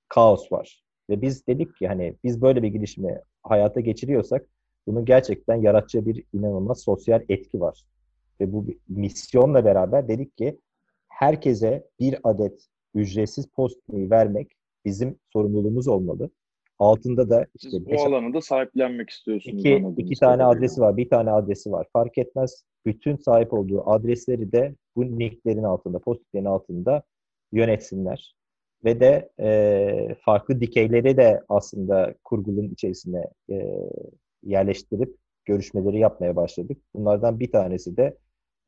kaos var. Ve biz dedik ki hani biz böyle bir girişimi hayata geçiriyorsak bunun gerçekten yaratacağı bir inanılmaz sosyal etki var. Ve bu misyonla beraber dedik ki herkese bir adet ücretsiz postayı vermek bizim sorumluluğumuz olmalı. Altında da işte Siz bu alanı da sahiplenmek istiyorsunuz. iki, iki tane kadarıyla. adresi var, bir tane adresi var. Fark etmez. Bütün sahip olduğu adresleri de bu nicklerin altında, postitlerin altında yönetsinler. Ve de e, farklı dikeyleri de aslında kurgulun içerisine e, yerleştirip görüşmeleri yapmaya başladık. Bunlardan bir tanesi de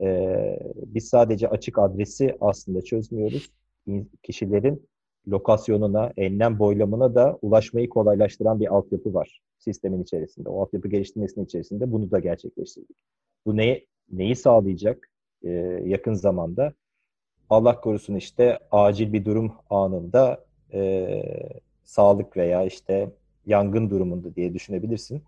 e, biz sadece açık adresi aslında çözmüyoruz. İn- Kişilerin lokasyonuna, enlem boylamına da ulaşmayı kolaylaştıran bir altyapı var sistemin içerisinde. O altyapı geliştirmesinin içerisinde bunu da gerçekleştirdik. Bu neyi, neyi sağlayacak e, yakın zamanda? Allah korusun işte acil bir durum anında e, sağlık veya işte yangın durumunda diye düşünebilirsin.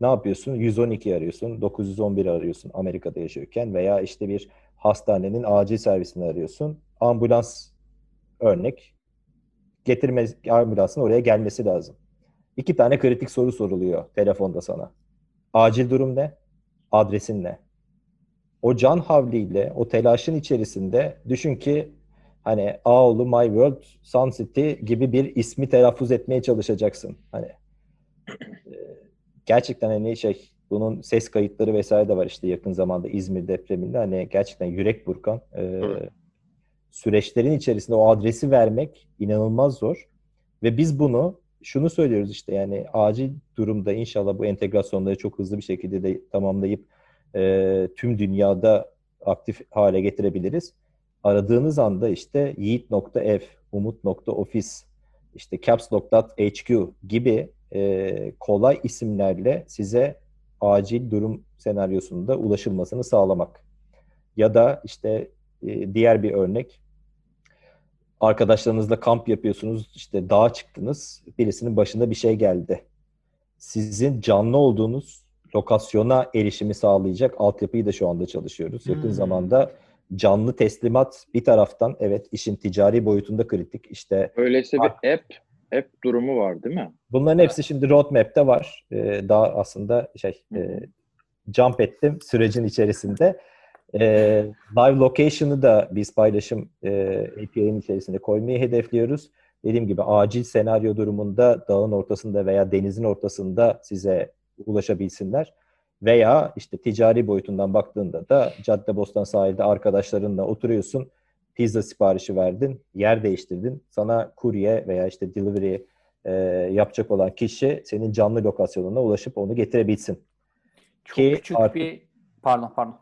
Ne yapıyorsun? 112 arıyorsun, 911 arıyorsun Amerika'da yaşıyorken veya işte bir hastanenin acil servisini arıyorsun. Ambulans örnek getirme ambulansın oraya gelmesi lazım. İki tane kritik soru soruluyor telefonda sana. Acil durum ne? Adresin ne? O can havliyle, o telaşın içerisinde düşün ki hani Ağolu, My World, Sun City gibi bir ismi telaffuz etmeye çalışacaksın. Hani e, gerçekten hani şey bunun ses kayıtları vesaire de var işte yakın zamanda İzmir depreminde hani gerçekten yürek burkan e, Evet. Süreçlerin içerisinde o adresi vermek inanılmaz zor. Ve biz bunu şunu söylüyoruz işte yani acil durumda inşallah bu entegrasyonları çok hızlı bir şekilde de tamamlayıp e, tüm dünyada aktif hale getirebiliriz. Aradığınız anda işte yiğit.ev, umut.office, işte caps.hq gibi e, kolay isimlerle size acil durum senaryosunda ulaşılmasını sağlamak. Ya da işte e, diğer bir örnek arkadaşlarınızla kamp yapıyorsunuz, işte dağa çıktınız, birisinin başında bir şey geldi. Sizin canlı olduğunuz lokasyona erişimi sağlayacak altyapıyı da şu anda çalışıyoruz. Yakın Hmm. zamanda canlı teslimat bir taraftan evet işin ticari boyutunda kritik. İşte Öyleyse bir app app durumu var değil mi? bunların hepsi şimdi roadmap'te var. Ee, daha aslında şey e, jump ettim sürecin içerisinde. Ee, live location'ı da biz paylaşım e, API'nin içerisinde koymayı hedefliyoruz. Dediğim gibi acil senaryo durumunda dağın ortasında veya denizin ortasında size ulaşabilsinler. Veya işte ticari boyutundan baktığında da Caddebostan sahilde arkadaşlarınla oturuyorsun. Pizza siparişi verdin, yer değiştirdin. Sana kurye veya işte delivery e, yapacak olan kişi senin canlı lokasyonuna ulaşıp onu getirebilsin. Çok Ki küçük artık- bir pardon pardon.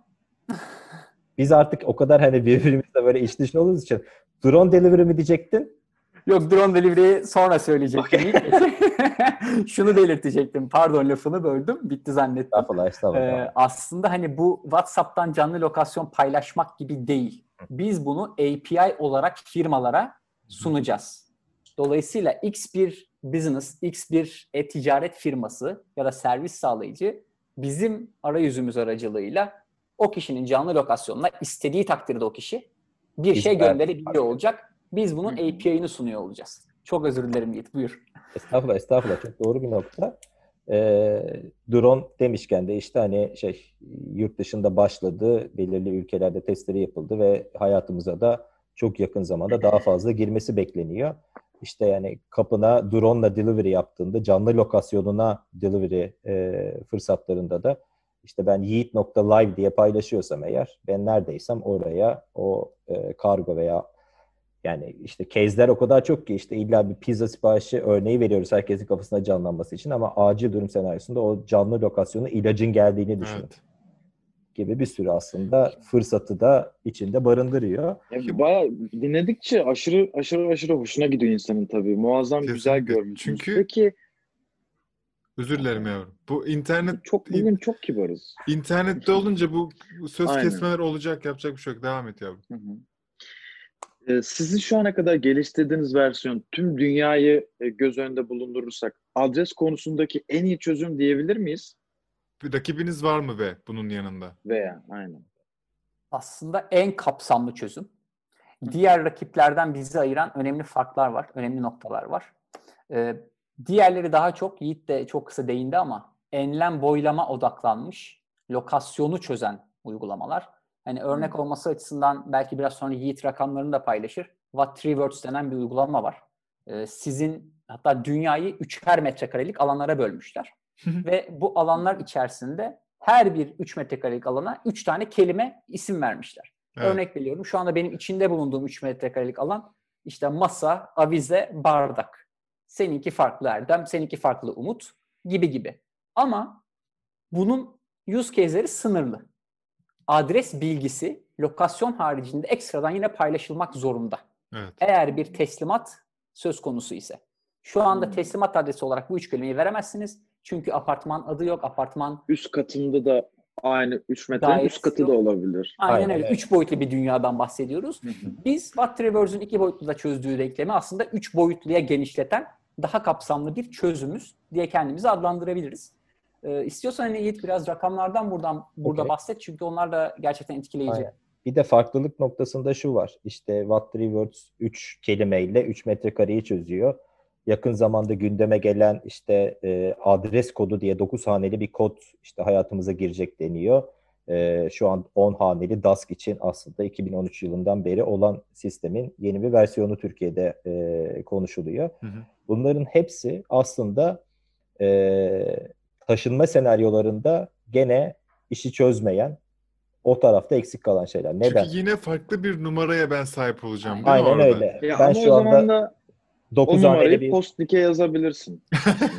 Biz artık o kadar hani birbirimizle böyle iş dışında olduğumuz için drone delivery mi diyecektin? Yok drone delivery'i sonra söyleyecektim. Şunu belirtecektim. Pardon lafını böldüm. Bitti zannettim. Estağfurullah, estağfurullah. Ee, aslında hani bu WhatsApp'tan canlı lokasyon paylaşmak gibi değil. Biz bunu API olarak firmalara sunacağız. Dolayısıyla X bir business, X bir e-ticaret firması ya da servis sağlayıcı bizim arayüzümüz aracılığıyla o kişinin canlı lokasyonuna istediği takdirde o kişi bir şey gönderebiliyor olacak. Biz bunun. API'ını sunuyor olacağız. Çok özür dilerim Yiğit. Buyur. Estağfurullah, estağfurullah. Çok doğru bir nokta. Ee, drone demişken de işte hani şey yurt dışında başladı, belirli ülkelerde testleri yapıldı ve hayatımıza da çok yakın zamanda daha fazla girmesi bekleniyor. işte yani kapına drone'la delivery yaptığında canlı lokasyonuna delivery e, fırsatlarında da işte ben yiğit.live diye paylaşıyorsam eğer ben neredeysem oraya o e, kargo veya yani işte case'ler o kadar çok ki işte illa bir pizza siparişi örneği veriyoruz herkesin kafasında canlanması için ama acil durum senaryosunda o canlı lokasyonu ilacın geldiğini düşünün. Evet. Gibi bir sürü aslında fırsatı da içinde barındırıyor. Ya bayağı dinledikçe aşırı aşırı aşırı hoşuna gidiyor insanın tabii. Muazzam Kesinlikle. güzel görmüş. Çünkü Peki Özür dilerim yavrum. Bu internet çok bugün çok kibarız. İnternette olunca bu söz Aynen. kesmeler olacak. Yapacak bir şey yok. Devam et yavrum. Hı hı. Ee, sizin şu ana kadar geliştirdiğiniz versiyon tüm dünyayı e, göz önünde bulundurursak adres konusundaki en iyi çözüm diyebilir miyiz? Bir rakibiniz var mı ve bunun yanında? Veya aynen. Aslında en kapsamlı çözüm. Diğer rakiplerden bizi ayıran önemli farklar var, önemli noktalar var. Ee, diğerleri daha çok, Yiğit de çok kısa değindi ama enlem boylama odaklanmış, lokasyonu çözen uygulamalar. Hani örnek olması açısından belki biraz sonra Yiğit rakamlarını da paylaşır. What Three Words denen bir uygulama var. Ee, sizin hatta dünyayı üçer metrekarelik alanlara bölmüşler. Ve bu alanlar içerisinde her bir 3 metrekarelik alana 3 tane kelime isim vermişler. Evet. Örnek veriyorum. Şu anda benim içinde bulunduğum 3 metrekarelik alan işte masa, avize, bardak. Seninki farklı Erdem, seninki farklı Umut gibi gibi. Ama bunun use case'leri sınırlı adres bilgisi lokasyon haricinde ekstradan yine paylaşılmak zorunda. Evet. Eğer bir teslimat söz konusu ise. Şu anda hmm. teslimat adresi olarak bu üç kelimeyi veremezsiniz. Çünkü apartman adı yok. Apartman üst katında da aynı 3 metrenin üst katı yok. da olabilir. Aynen, Aynen öyle. 3 boyutlu bir dünyadan bahsediyoruz. Biz Watt Reverse'ün 2 boyutlu da çözdüğü denklemi aslında 3 boyutluya genişleten daha kapsamlı bir çözümümüz diye kendimizi adlandırabiliriz. E, istiyorsan hani Yiğit biraz rakamlardan buradan burada okay. bahset çünkü onlar da gerçekten etkileyici. Aynen. Bir de farklılık noktasında şu var. İşte Watt Rewords 3 kelimeyle 3 metrekareyi çözüyor. Yakın zamanda gündeme gelen işte e, adres kodu diye 9 haneli bir kod işte hayatımıza girecek deniyor. E, şu an 10 haneli DASK için aslında 2013 yılından beri olan sistemin yeni bir versiyonu Türkiye'de e, konuşuluyor. Hı hı. Bunların hepsi aslında e, taşınma senaryolarında gene işi çözmeyen, o tarafta eksik kalan şeyler. Neden? Çünkü yine farklı bir numaraya ben sahip olacağım. Aynen orada? öyle. Ya ben şu anda da 9 o numarayı bir... post yazabilirsin.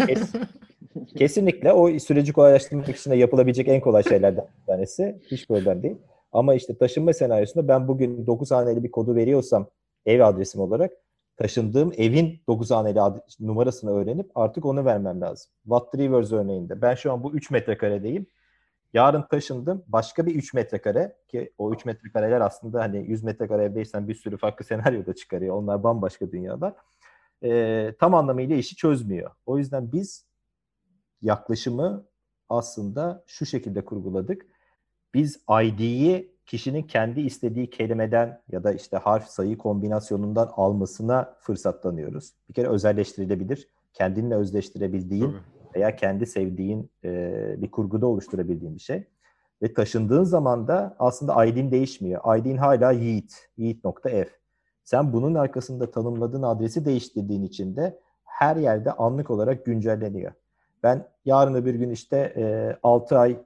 Kes, kesinlikle o süreci kolaylaştırmak için de yapılabilecek en kolay şeylerden bir tanesi. Hiç problem değil. Ama işte taşınma senaryosunda ben bugün 9 haneli bir kodu veriyorsam ev adresim olarak taşındığım evin 9 haneli numarasını öğrenip artık onu vermem lazım. Watt Rivers örneğinde ben şu an bu 3 metrekaredeyim. Yarın taşındım. Başka bir 3 metrekare ki o 3 metrekareler aslında hani 100 metrekare evdeysen bir sürü farklı senaryo da çıkarıyor. Onlar bambaşka dünyalar. Ee, tam anlamıyla işi çözmüyor. O yüzden biz yaklaşımı aslında şu şekilde kurguladık. Biz ID'yi kişinin kendi istediği kelimeden ya da işte harf sayı kombinasyonundan almasına fırsatlanıyoruz. Bir kere özelleştirilebilir. Kendinle özleştirebildiğin Tabii. veya kendi sevdiğin e, bir kurguda oluşturabildiğin bir şey. Ve taşındığın zaman da aslında ID'in değişmiyor. ID'in hala Yiğit, Yiğit.f. Sen bunun arkasında tanımladığın adresi değiştirdiğin için de her yerde anlık olarak güncelleniyor. Ben yarın öbür gün işte e, 6 ay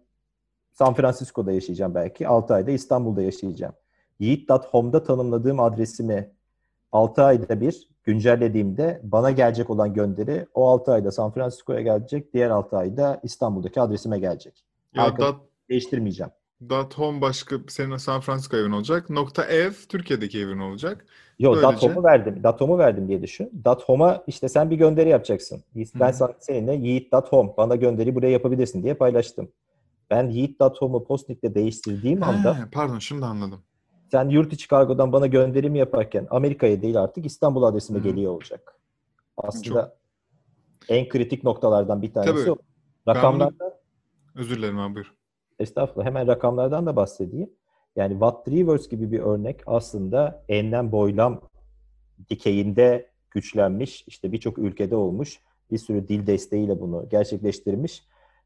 San Francisco'da yaşayacağım belki. 6 ayda İstanbul'da yaşayacağım. Yiğit.home'da tanımladığım adresimi 6 ayda bir güncellediğimde bana gelecek olan gönderi o 6 ayda San Francisco'ya gelecek. Diğer 6 ayda İstanbul'daki adresime gelecek. Ya dat, değiştirmeyeceğim. Dot home başka senin San Francisco evin olacak. Nokta ev Türkiye'deki evin olacak. Yo Böylece... dot home'u verdim. Dot home'u verdim diye düşün. Dot home'a işte sen bir gönderi yapacaksın. Ben Hı-hı. seninle yiğit dot home bana gönderi buraya yapabilirsin diye paylaştım. Ben Yiğit.com'u Postnik'te değiştirdiğim He, anda... Pardon şimdi anladım. Sen yurt içi kargodan bana gönderim yaparken Amerika'ya değil artık İstanbul adresime hmm. geliyor olacak. Aslında Çok... en kritik noktalardan bir tanesi Tabii. o. Rakamlardan... Bunu... Özür dilerim abi buyur. Estağfurullah. Hemen rakamlardan da bahsedeyim. Yani Watt Reverse gibi bir örnek aslında enlem boylam dikeyinde güçlenmiş, işte birçok ülkede olmuş, bir sürü dil desteğiyle bunu gerçekleştirmiş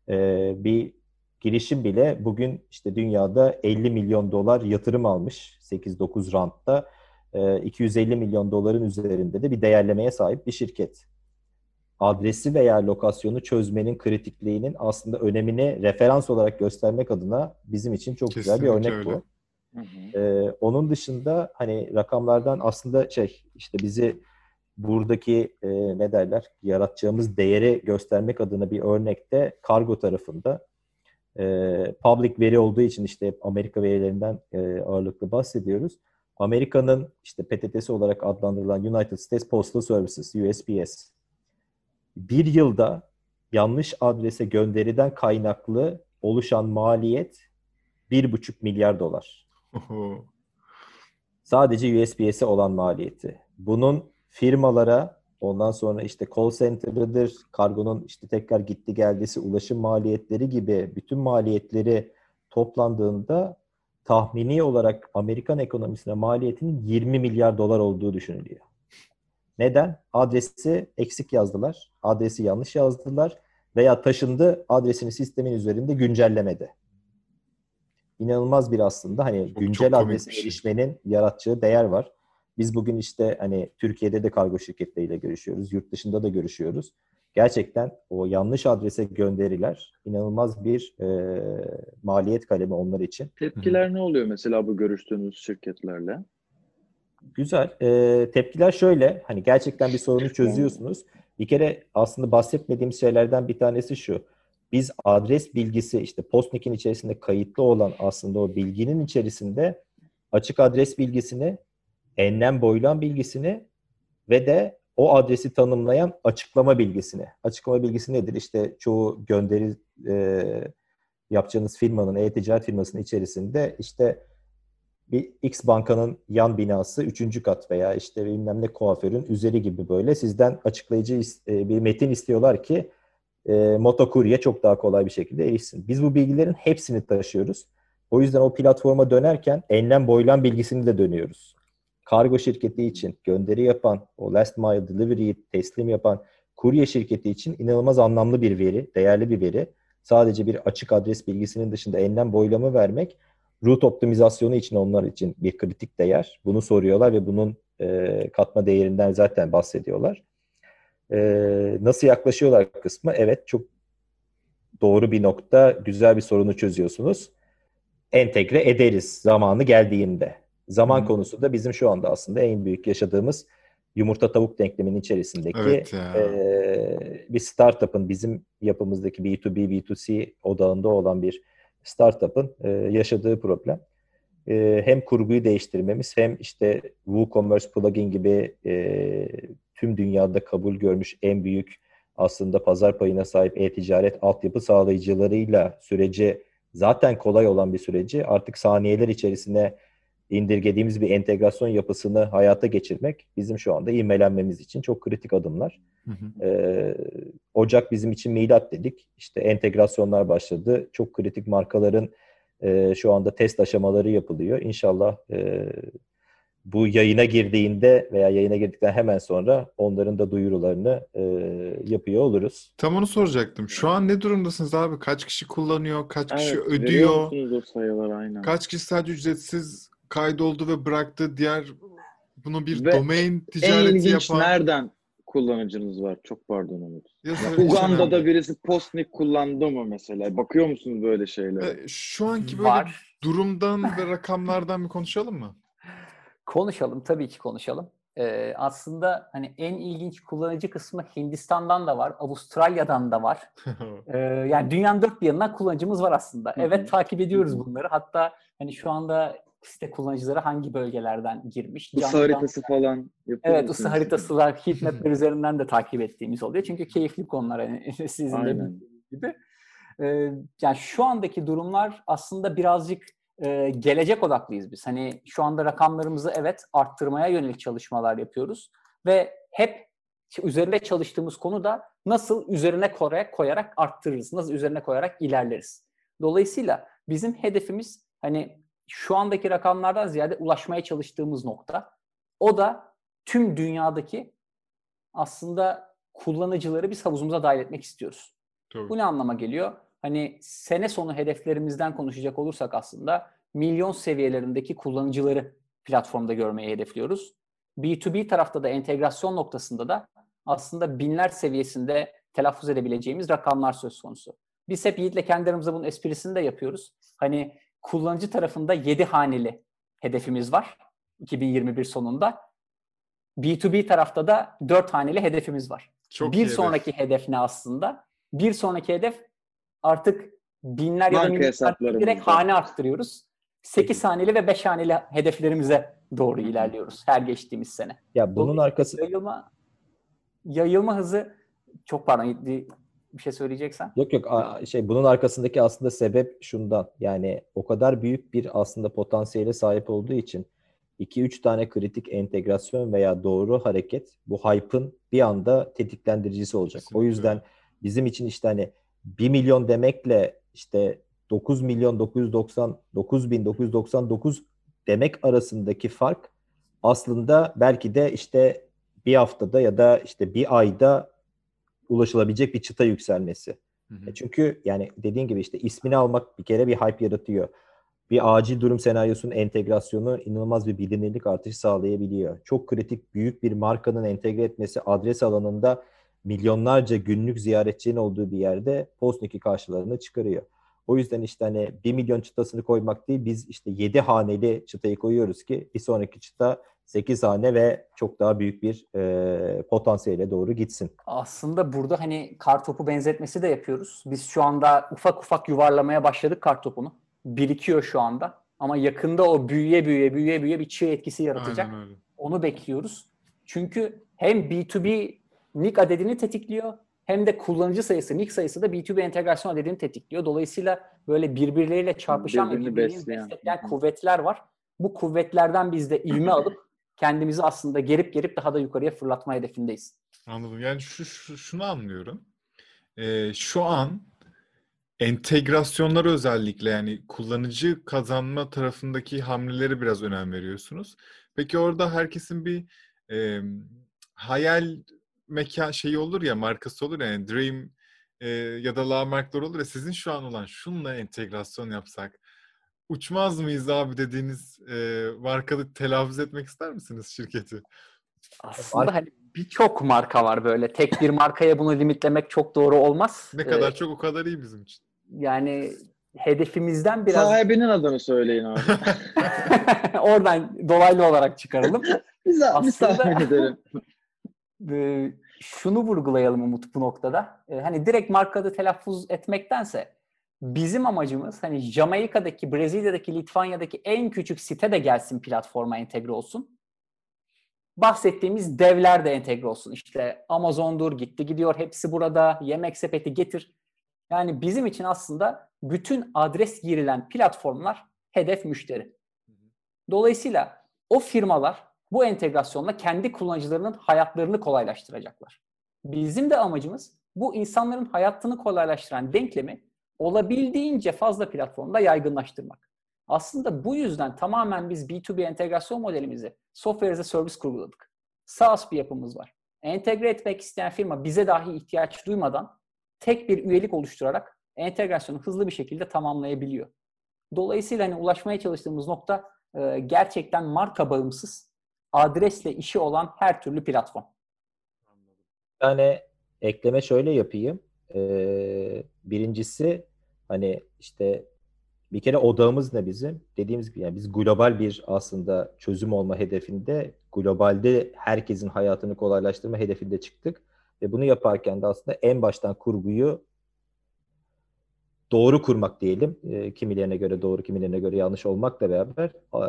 ee, bir girişim bile bugün işte dünyada 50 milyon dolar yatırım almış 8-9 rantta 250 milyon doların üzerinde de bir değerlemeye sahip bir şirket. Adresi veya lokasyonu çözmenin kritikliğinin aslında önemini referans olarak göstermek adına bizim için çok Kesinlikle güzel bir örnek öyle. bu. Ee, onun dışında hani rakamlardan aslında şey işte bizi buradaki e, ne derler yaratacağımız değeri göstermek adına bir örnekte kargo tarafında e, public veri olduğu için işte Amerika verilerinden e, ağırlıklı bahsediyoruz. Amerika'nın işte PTT'si olarak adlandırılan United States Postal Services, USPS, bir yılda yanlış adrese gönderiden kaynaklı oluşan maliyet 1,5 milyar dolar. Sadece USPS'e olan maliyeti. Bunun firmalara ondan sonra işte call center'ıdır, kargonun işte tekrar gitti geldisi, ulaşım maliyetleri gibi bütün maliyetleri toplandığında tahmini olarak Amerikan ekonomisine maliyetinin 20 milyar dolar olduğu düşünülüyor. Neden? Adresi eksik yazdılar, adresi yanlış yazdılar veya taşındı, adresini sistemin üzerinde güncellemedi. İnanılmaz bir aslında hani çok, güncel çok adrese şey. erişmenin yaratacağı değer var. Biz bugün işte hani Türkiye'de de kargo şirketleriyle görüşüyoruz, yurt dışında da görüşüyoruz. Gerçekten o yanlış adrese gönderiler inanılmaz bir e, maliyet kalemi onlar için. Tepkiler ne oluyor mesela bu görüştüğünüz şirketlerle? Güzel. E, tepkiler şöyle, hani gerçekten bir sorunu çözüyorsunuz. Bir kere aslında bahsetmediğim şeylerden bir tanesi şu. Biz adres bilgisi işte Postnik'in içerisinde kayıtlı olan aslında o bilginin içerisinde açık adres bilgisini enlem boylam bilgisini ve de o adresi tanımlayan açıklama bilgisini. Açıklama bilgisi nedir? İşte çoğu gönderi e, yapacağınız firmanın, e-ticaret firmasının içerisinde işte bir X bankanın yan binası üçüncü kat veya işte bilmem ne kuaförün üzeri gibi böyle sizden açıklayıcı e, bir metin istiyorlar ki e, motokurye çok daha kolay bir şekilde erişsin. Biz bu bilgilerin hepsini taşıyoruz. O yüzden o platforma dönerken enlem boylam bilgisini de dönüyoruz kargo şirketi için gönderi yapan, o last mile delivery'yi teslim yapan kurye şirketi için inanılmaz anlamlı bir veri, değerli bir veri. Sadece bir açık adres bilgisinin dışında enlem boylamı vermek root optimizasyonu için onlar için bir kritik değer. Bunu soruyorlar ve bunun e, katma değerinden zaten bahsediyorlar. E, nasıl yaklaşıyorlar kısmı? Evet çok doğru bir nokta. Güzel bir sorunu çözüyorsunuz. Entegre ederiz zamanı geldiğinde. Zaman hmm. konusu da bizim şu anda aslında en büyük yaşadığımız yumurta tavuk denkleminin içerisindeki evet e, bir startup'ın bizim yapımızdaki B2B, B2C odağında olan bir startup'ın e, yaşadığı problem. E, hem kurguyu değiştirmemiz hem işte WooCommerce plugin gibi e, tüm dünyada kabul görmüş en büyük aslında pazar payına sahip e-ticaret altyapı sağlayıcılarıyla süreci zaten kolay olan bir süreci artık saniyeler içerisinde indirgediğimiz bir entegrasyon yapısını hayata geçirmek bizim şu anda ivmelenmemiz için çok kritik adımlar. Hı hı. Ee, Ocak bizim için milat dedik. İşte entegrasyonlar başladı. Çok kritik markaların e, şu anda test aşamaları yapılıyor. İnşallah e, bu yayına girdiğinde veya yayına girdikten hemen sonra onların da duyurularını e, yapıyor oluruz. Tam onu soracaktım. Şu an ne durumdasınız abi? Kaç kişi kullanıyor? Kaç kişi evet, ödüyor? sayılar aynen. Kaç kişi sadece ücretsiz kaydoldu ve bıraktı. Diğer bunu bir ve domain ticareti en ilginç yapan... nereden kullanıcınız var? Çok pardon Umut. Uganda'da birisi Postnik kullandı mı mesela? Bakıyor musunuz böyle şeylere? Şu anki böyle var. durumdan ve rakamlardan bir konuşalım mı? Konuşalım. Tabii ki konuşalım. Ee, aslında hani en ilginç kullanıcı kısmı Hindistan'dan da var, Avustralya'dan da var. ee, yani dünyanın dört bir yanından kullanıcımız var aslında. Evet takip ediyoruz bunları. Hatta hani şu anda site kullanıcıları hangi bölgelerden girmiş. Isı haritası falan Evet ısı haritası heatmapler üzerinden de takip ettiğimiz oluyor. Çünkü keyifli konular yani sizin Aynen. de gibi. Ee, yani şu andaki durumlar aslında birazcık e, gelecek odaklıyız biz. Hani şu anda rakamlarımızı evet arttırmaya yönelik çalışmalar yapıyoruz ve hep üzerinde çalıştığımız konu da nasıl üzerine koyarak, koyarak arttırırız, nasıl üzerine koyarak ilerleriz. Dolayısıyla bizim hedefimiz hani şu andaki rakamlardan ziyade ulaşmaya çalıştığımız nokta. O da tüm dünyadaki aslında kullanıcıları biz havuzumuza dahil etmek istiyoruz. Tabii. Bu ne anlama geliyor? Hani sene sonu hedeflerimizden konuşacak olursak aslında milyon seviyelerindeki kullanıcıları platformda görmeyi hedefliyoruz. B2B tarafta da entegrasyon noktasında da aslında binler seviyesinde telaffuz edebileceğimiz rakamlar söz konusu. Biz hep Yiğit'le kendi aramızda bunun esprisini de yapıyoruz. Hani kullanıcı tarafında 7 haneli hedefimiz var 2021 sonunda. B2B tarafta da 4 haneli hedefimiz var. Çok bir sonraki hedef. hedef ne aslında? Bir sonraki hedef artık binler ya da milyonlar direkt hane arttırıyoruz. 8 haneli ve 5 haneli hedeflerimize doğru ilerliyoruz her geçtiğimiz sene. Ya bunun arkası yayılma yayılma hızı çok pardon bir şey söyleyeceksen. Yok yok şey bunun arkasındaki aslında sebep şundan. Yani o kadar büyük bir aslında potansiyele sahip olduğu için 2-3 tane kritik entegrasyon veya doğru hareket bu hype'ın bir anda tetiklendiricisi olacak. Kesinlikle. O yüzden bizim için işte hani 1 milyon demekle işte 9 milyon 990 bin 999 demek arasındaki fark aslında belki de işte bir haftada ya da işte bir ayda ulaşılabilecek bir çıta yükselmesi. Hı hı. E çünkü yani dediğin gibi işte ismini almak bir kere bir hype yaratıyor. Bir acil durum senaryosunun entegrasyonu inanılmaz bir bilinirlik artışı sağlayabiliyor. Çok kritik büyük bir markanın entegre etmesi adres alanında milyonlarca günlük ziyaretçinin olduğu bir yerde Postnik'i karşılarına çıkarıyor. O yüzden işte hani 1 milyon çıtasını koymak değil biz işte 7 haneli çıtayı koyuyoruz ki bir sonraki çıta 8 hane ve çok daha büyük bir e, potansiyele doğru gitsin. Aslında burada hani kar topu benzetmesi de yapıyoruz. Biz şu anda ufak ufak yuvarlamaya başladık kar topunu. Birikiyor şu anda. Ama yakında o büyüye büyüye büyüye büyüye bir çığ etkisi yaratacak. Onu bekliyoruz. Çünkü hem B2B NIC adedini tetikliyor hem de kullanıcı sayısı, NIC sayısı da B2B entegrasyon adedini tetikliyor. Dolayısıyla böyle birbirleriyle çarpışan ve birbirlerini besleyen kuvvetler var. Bu kuvvetlerden biz de ivme alıp kendimizi aslında gerip gerip daha da yukarıya fırlatma hedefindeyiz. Anladım. Yani şu, şu şunu anlıyorum. Ee, şu an entegrasyonlar özellikle yani kullanıcı kazanma tarafındaki hamleleri biraz önem veriyorsunuz. Peki orada herkesin bir e, hayal mekan şeyi olur ya markası olur yani Dream e, ya da La marklar olur ya sizin şu an olan şunla entegrasyon yapsak uçmaz mıyız abi dediğiniz e, markalı telaffuz etmek ister misiniz şirketi? Aslında hani birçok marka var böyle. Tek bir markaya bunu limitlemek çok doğru olmaz. Ne kadar ee, çok o kadar iyi bizim için. Yani hedefimizden biraz... Sahibinin adını söyleyin abi. Oradan dolaylı olarak çıkaralım. biz, Aslında, tahmin edelim. e, şunu vurgulayalım Umut bu noktada. E, hani direkt markada telaffuz etmektense bizim amacımız hani Jamaika'daki, Brezilya'daki, Litvanya'daki en küçük site de gelsin platforma entegre olsun. Bahsettiğimiz devler de entegre olsun. İşte Amazon'dur, gitti gidiyor, hepsi burada, yemek sepeti getir. Yani bizim için aslında bütün adres girilen platformlar hedef müşteri. Dolayısıyla o firmalar bu entegrasyonla kendi kullanıcılarının hayatlarını kolaylaştıracaklar. Bizim de amacımız bu insanların hayatını kolaylaştıran denklemi olabildiğince fazla platformda yaygınlaştırmak. Aslında bu yüzden tamamen biz B2B entegrasyon modelimizi software as a service kurguladık. SaaS bir yapımız var. Entegre etmek isteyen firma bize dahi ihtiyaç duymadan tek bir üyelik oluşturarak entegrasyonu hızlı bir şekilde tamamlayabiliyor. Dolayısıyla hani ulaşmaya çalıştığımız nokta gerçekten marka bağımsız, adresle işi olan her türlü platform. Yani ekleme şöyle yapayım. Ee, birincisi hani işte bir kere odağımız ne bizim? Dediğimiz gibi yani biz global bir aslında çözüm olma hedefinde globalde herkesin hayatını kolaylaştırma hedefinde çıktık. Ve bunu yaparken de aslında en baştan kurguyu doğru kurmak diyelim. E, kimilerine göre doğru, kimilerine göre yanlış olmakla beraber e,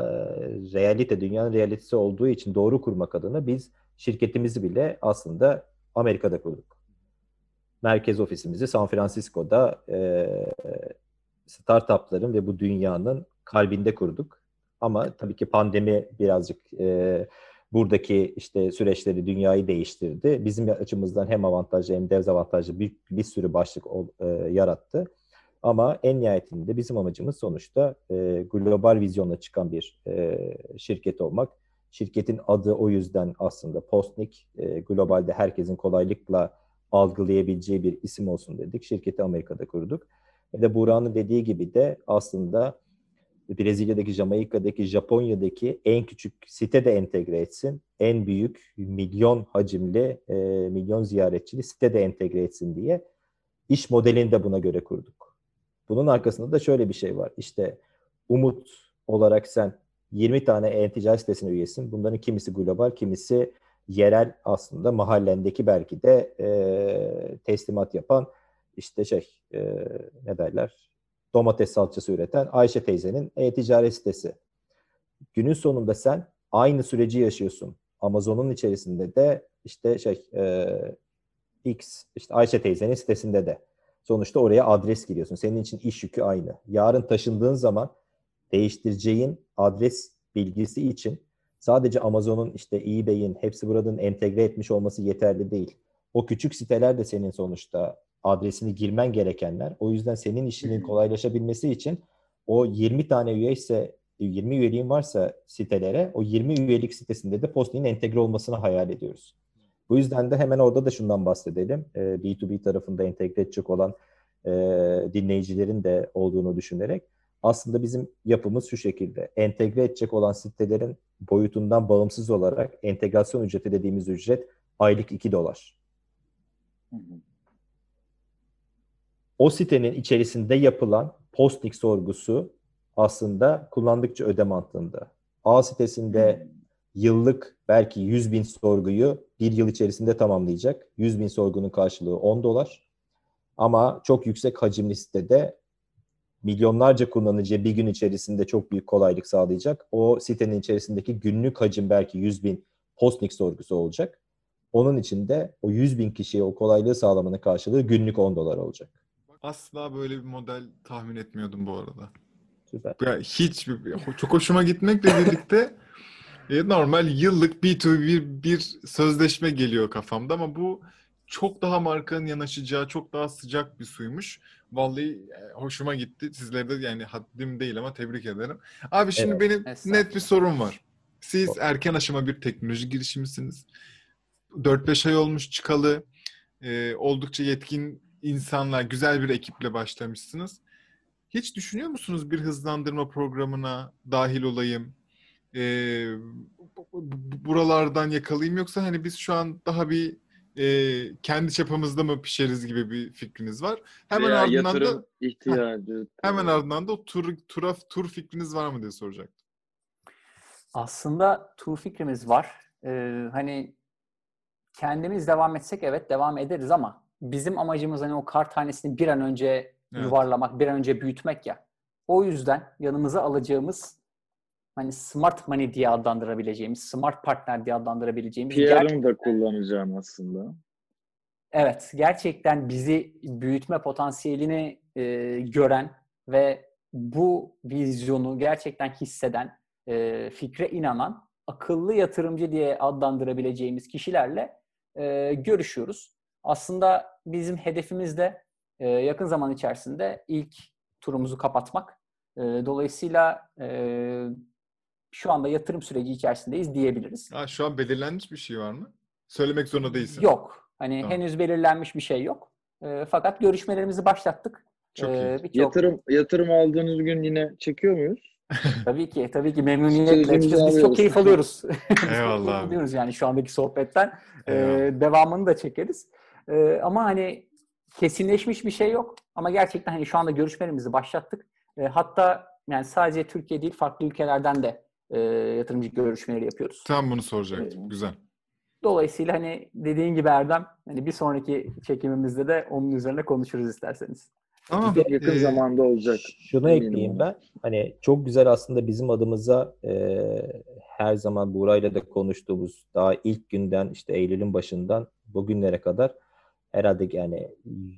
realite, dünyanın realitesi olduğu için doğru kurmak adına biz şirketimizi bile aslında Amerika'da kurduk merkez ofisimizi San Francisco'da e, startupların ve bu dünyanın kalbinde kurduk. Ama tabii ki pandemi birazcık e, buradaki işte süreçleri dünyayı değiştirdi. Bizim açımızdan hem avantajlı hem dezavantajlı bir, bir sürü başlık e, yarattı. Ama en nihayetinde bizim amacımız sonuçta e, global vizyonla çıkan bir e, şirket olmak. Şirketin adı o yüzden aslında Postnik. E, globalde herkesin kolaylıkla algılayabileceği bir isim olsun dedik. Şirketi Amerika'da kurduk. Ve de Burak'ın dediği gibi de aslında Brezilya'daki, Jamaika'daki, Japonya'daki en küçük site de entegre etsin. En büyük milyon hacimli, e, milyon ziyaretçili site de entegre etsin diye iş modelini de buna göre kurduk. Bunun arkasında da şöyle bir şey var. İşte Umut olarak sen 20 tane e-ticaret sitesine üyesin. Bunların kimisi global, kimisi yerel aslında mahallendeki belki de e, teslimat yapan işte şey e, ne derler domates salçası üreten Ayşe teyzenin e-ticaret sitesi. Günün sonunda sen aynı süreci yaşıyorsun. Amazon'un içerisinde de işte şey e, X işte Ayşe teyzenin sitesinde de. Sonuçta oraya adres giriyorsun. Senin için iş yükü aynı. Yarın taşındığın zaman değiştireceğin adres bilgisi için sadece Amazon'un işte eBay'in hepsi buradan entegre etmiş olması yeterli değil. O küçük siteler de senin sonuçta adresini girmen gerekenler. O yüzden senin işinin kolaylaşabilmesi için o 20 tane üye ise 20 üyeliğin varsa sitelere o 20 üyelik sitesinde de Postlink'in entegre olmasını hayal ediyoruz. Bu yüzden de hemen orada da şundan bahsedelim. B2B tarafında entegre edecek olan dinleyicilerin de olduğunu düşünerek aslında bizim yapımız şu şekilde. Entegre edecek olan sitelerin boyutundan bağımsız olarak entegrasyon ücreti dediğimiz ücret aylık 2 dolar. O sitenin içerisinde yapılan postnik sorgusu aslında kullandıkça ödeme mantığında. A sitesinde yıllık belki 100 bin sorguyu bir yıl içerisinde tamamlayacak. 100 bin sorgunun karşılığı 10 dolar. Ama çok yüksek hacimli sitede milyonlarca kullanıcıya bir gün içerisinde çok büyük kolaylık sağlayacak. O sitenin içerisindeki günlük hacim belki 100 bin postnik sorgusu olacak. Onun için de o 100 bin kişiye o kolaylığı sağlamanın karşılığı günlük 10 dolar olacak. Asla böyle bir model tahmin etmiyordum bu arada. Süper. Ya hiç çok hoşuma gitmekle birlikte normal yıllık B2B bir, bir sözleşme geliyor kafamda ama bu çok daha markanın yanaşacağı, çok daha sıcak bir suymuş. Vallahi e, hoşuma gitti. Sizlere de yani haddim değil ama tebrik ederim. Abi şimdi Evet. benim net bir sorum var. Siz erken aşama bir teknoloji girişimisiniz. 4-5 ay olmuş çıkalı. Ee, oldukça yetkin insanlar, güzel bir ekiple başlamışsınız. Hiç düşünüyor musunuz bir hızlandırma programına dahil olayım? Bu- buralardan yakalayayım yoksa hani biz şu an daha bir e, kendi çapımızda mı pişeriz gibi bir fikriniz var. Hemen Veya ardından da ihtiyacı. hemen ardından da o tur tura, tur fikriniz var mı diye soracaktım. Aslında tur fikrimiz var. Ee, hani kendimiz devam etsek evet devam ederiz ama bizim amacımız hani o kar tanesini bir an önce Evet. yuvarlamak, bir an önce büyütmek ya. O yüzden yanımıza alacağımız hani smart money diye adlandırabileceğimiz, smart partner diye adlandırabileceğimiz PR'ını da kullanacağım aslında. Evet, gerçekten bizi büyütme potansiyelini e, gören ve bu vizyonu gerçekten hisseden, e, fikre inanan, akıllı yatırımcı diye adlandırabileceğimiz kişilerle e, görüşüyoruz. Aslında bizim hedefimiz de e, yakın zaman içerisinde ilk turumuzu kapatmak. E, dolayısıyla e, şu anda yatırım süreci içerisindeyiz diyebiliriz. Ha, şu an belirlenmiş bir şey var mı? Söylemek zorunda değilsin. Yok. Hani Tamam. henüz belirlenmiş bir şey yok. E, fakat görüşmelerimizi başlattık. Çok E, iyi. birçok- Yatırım yatırım aldığınız gün yine çekiyor muyuz? Tabii ki, tabii ki memnuniyetle. Biz, biz çok keyif alıyoruz. Çok Eyvallah alıyoruz yani şu andaki sohbetten. E, Eyvallah. devamını da çekeriz. E, ama hani kesinleşmiş bir şey yok. Ama gerçekten hani şu anda görüşmelerimizi başlattık. E, hatta yani sadece Türkiye değil farklı ülkelerden de e, yatırımcı görüşmeleri yapıyoruz. Tam bunu soracaktım. Evet. Güzel. Dolayısıyla hani dediğin gibi Erdem, hani bir sonraki çekimimizde de onun üzerine konuşuruz isterseniz. Tamam. Yakın Ee, zamanda olacak. Şunu Eminim ekleyeyim ben. Hani çok güzel aslında bizim adımıza e, her zaman Buğra'yla da konuştuğumuz daha ilk günden işte Eylül'ün başından bugünlere kadar herhalde yani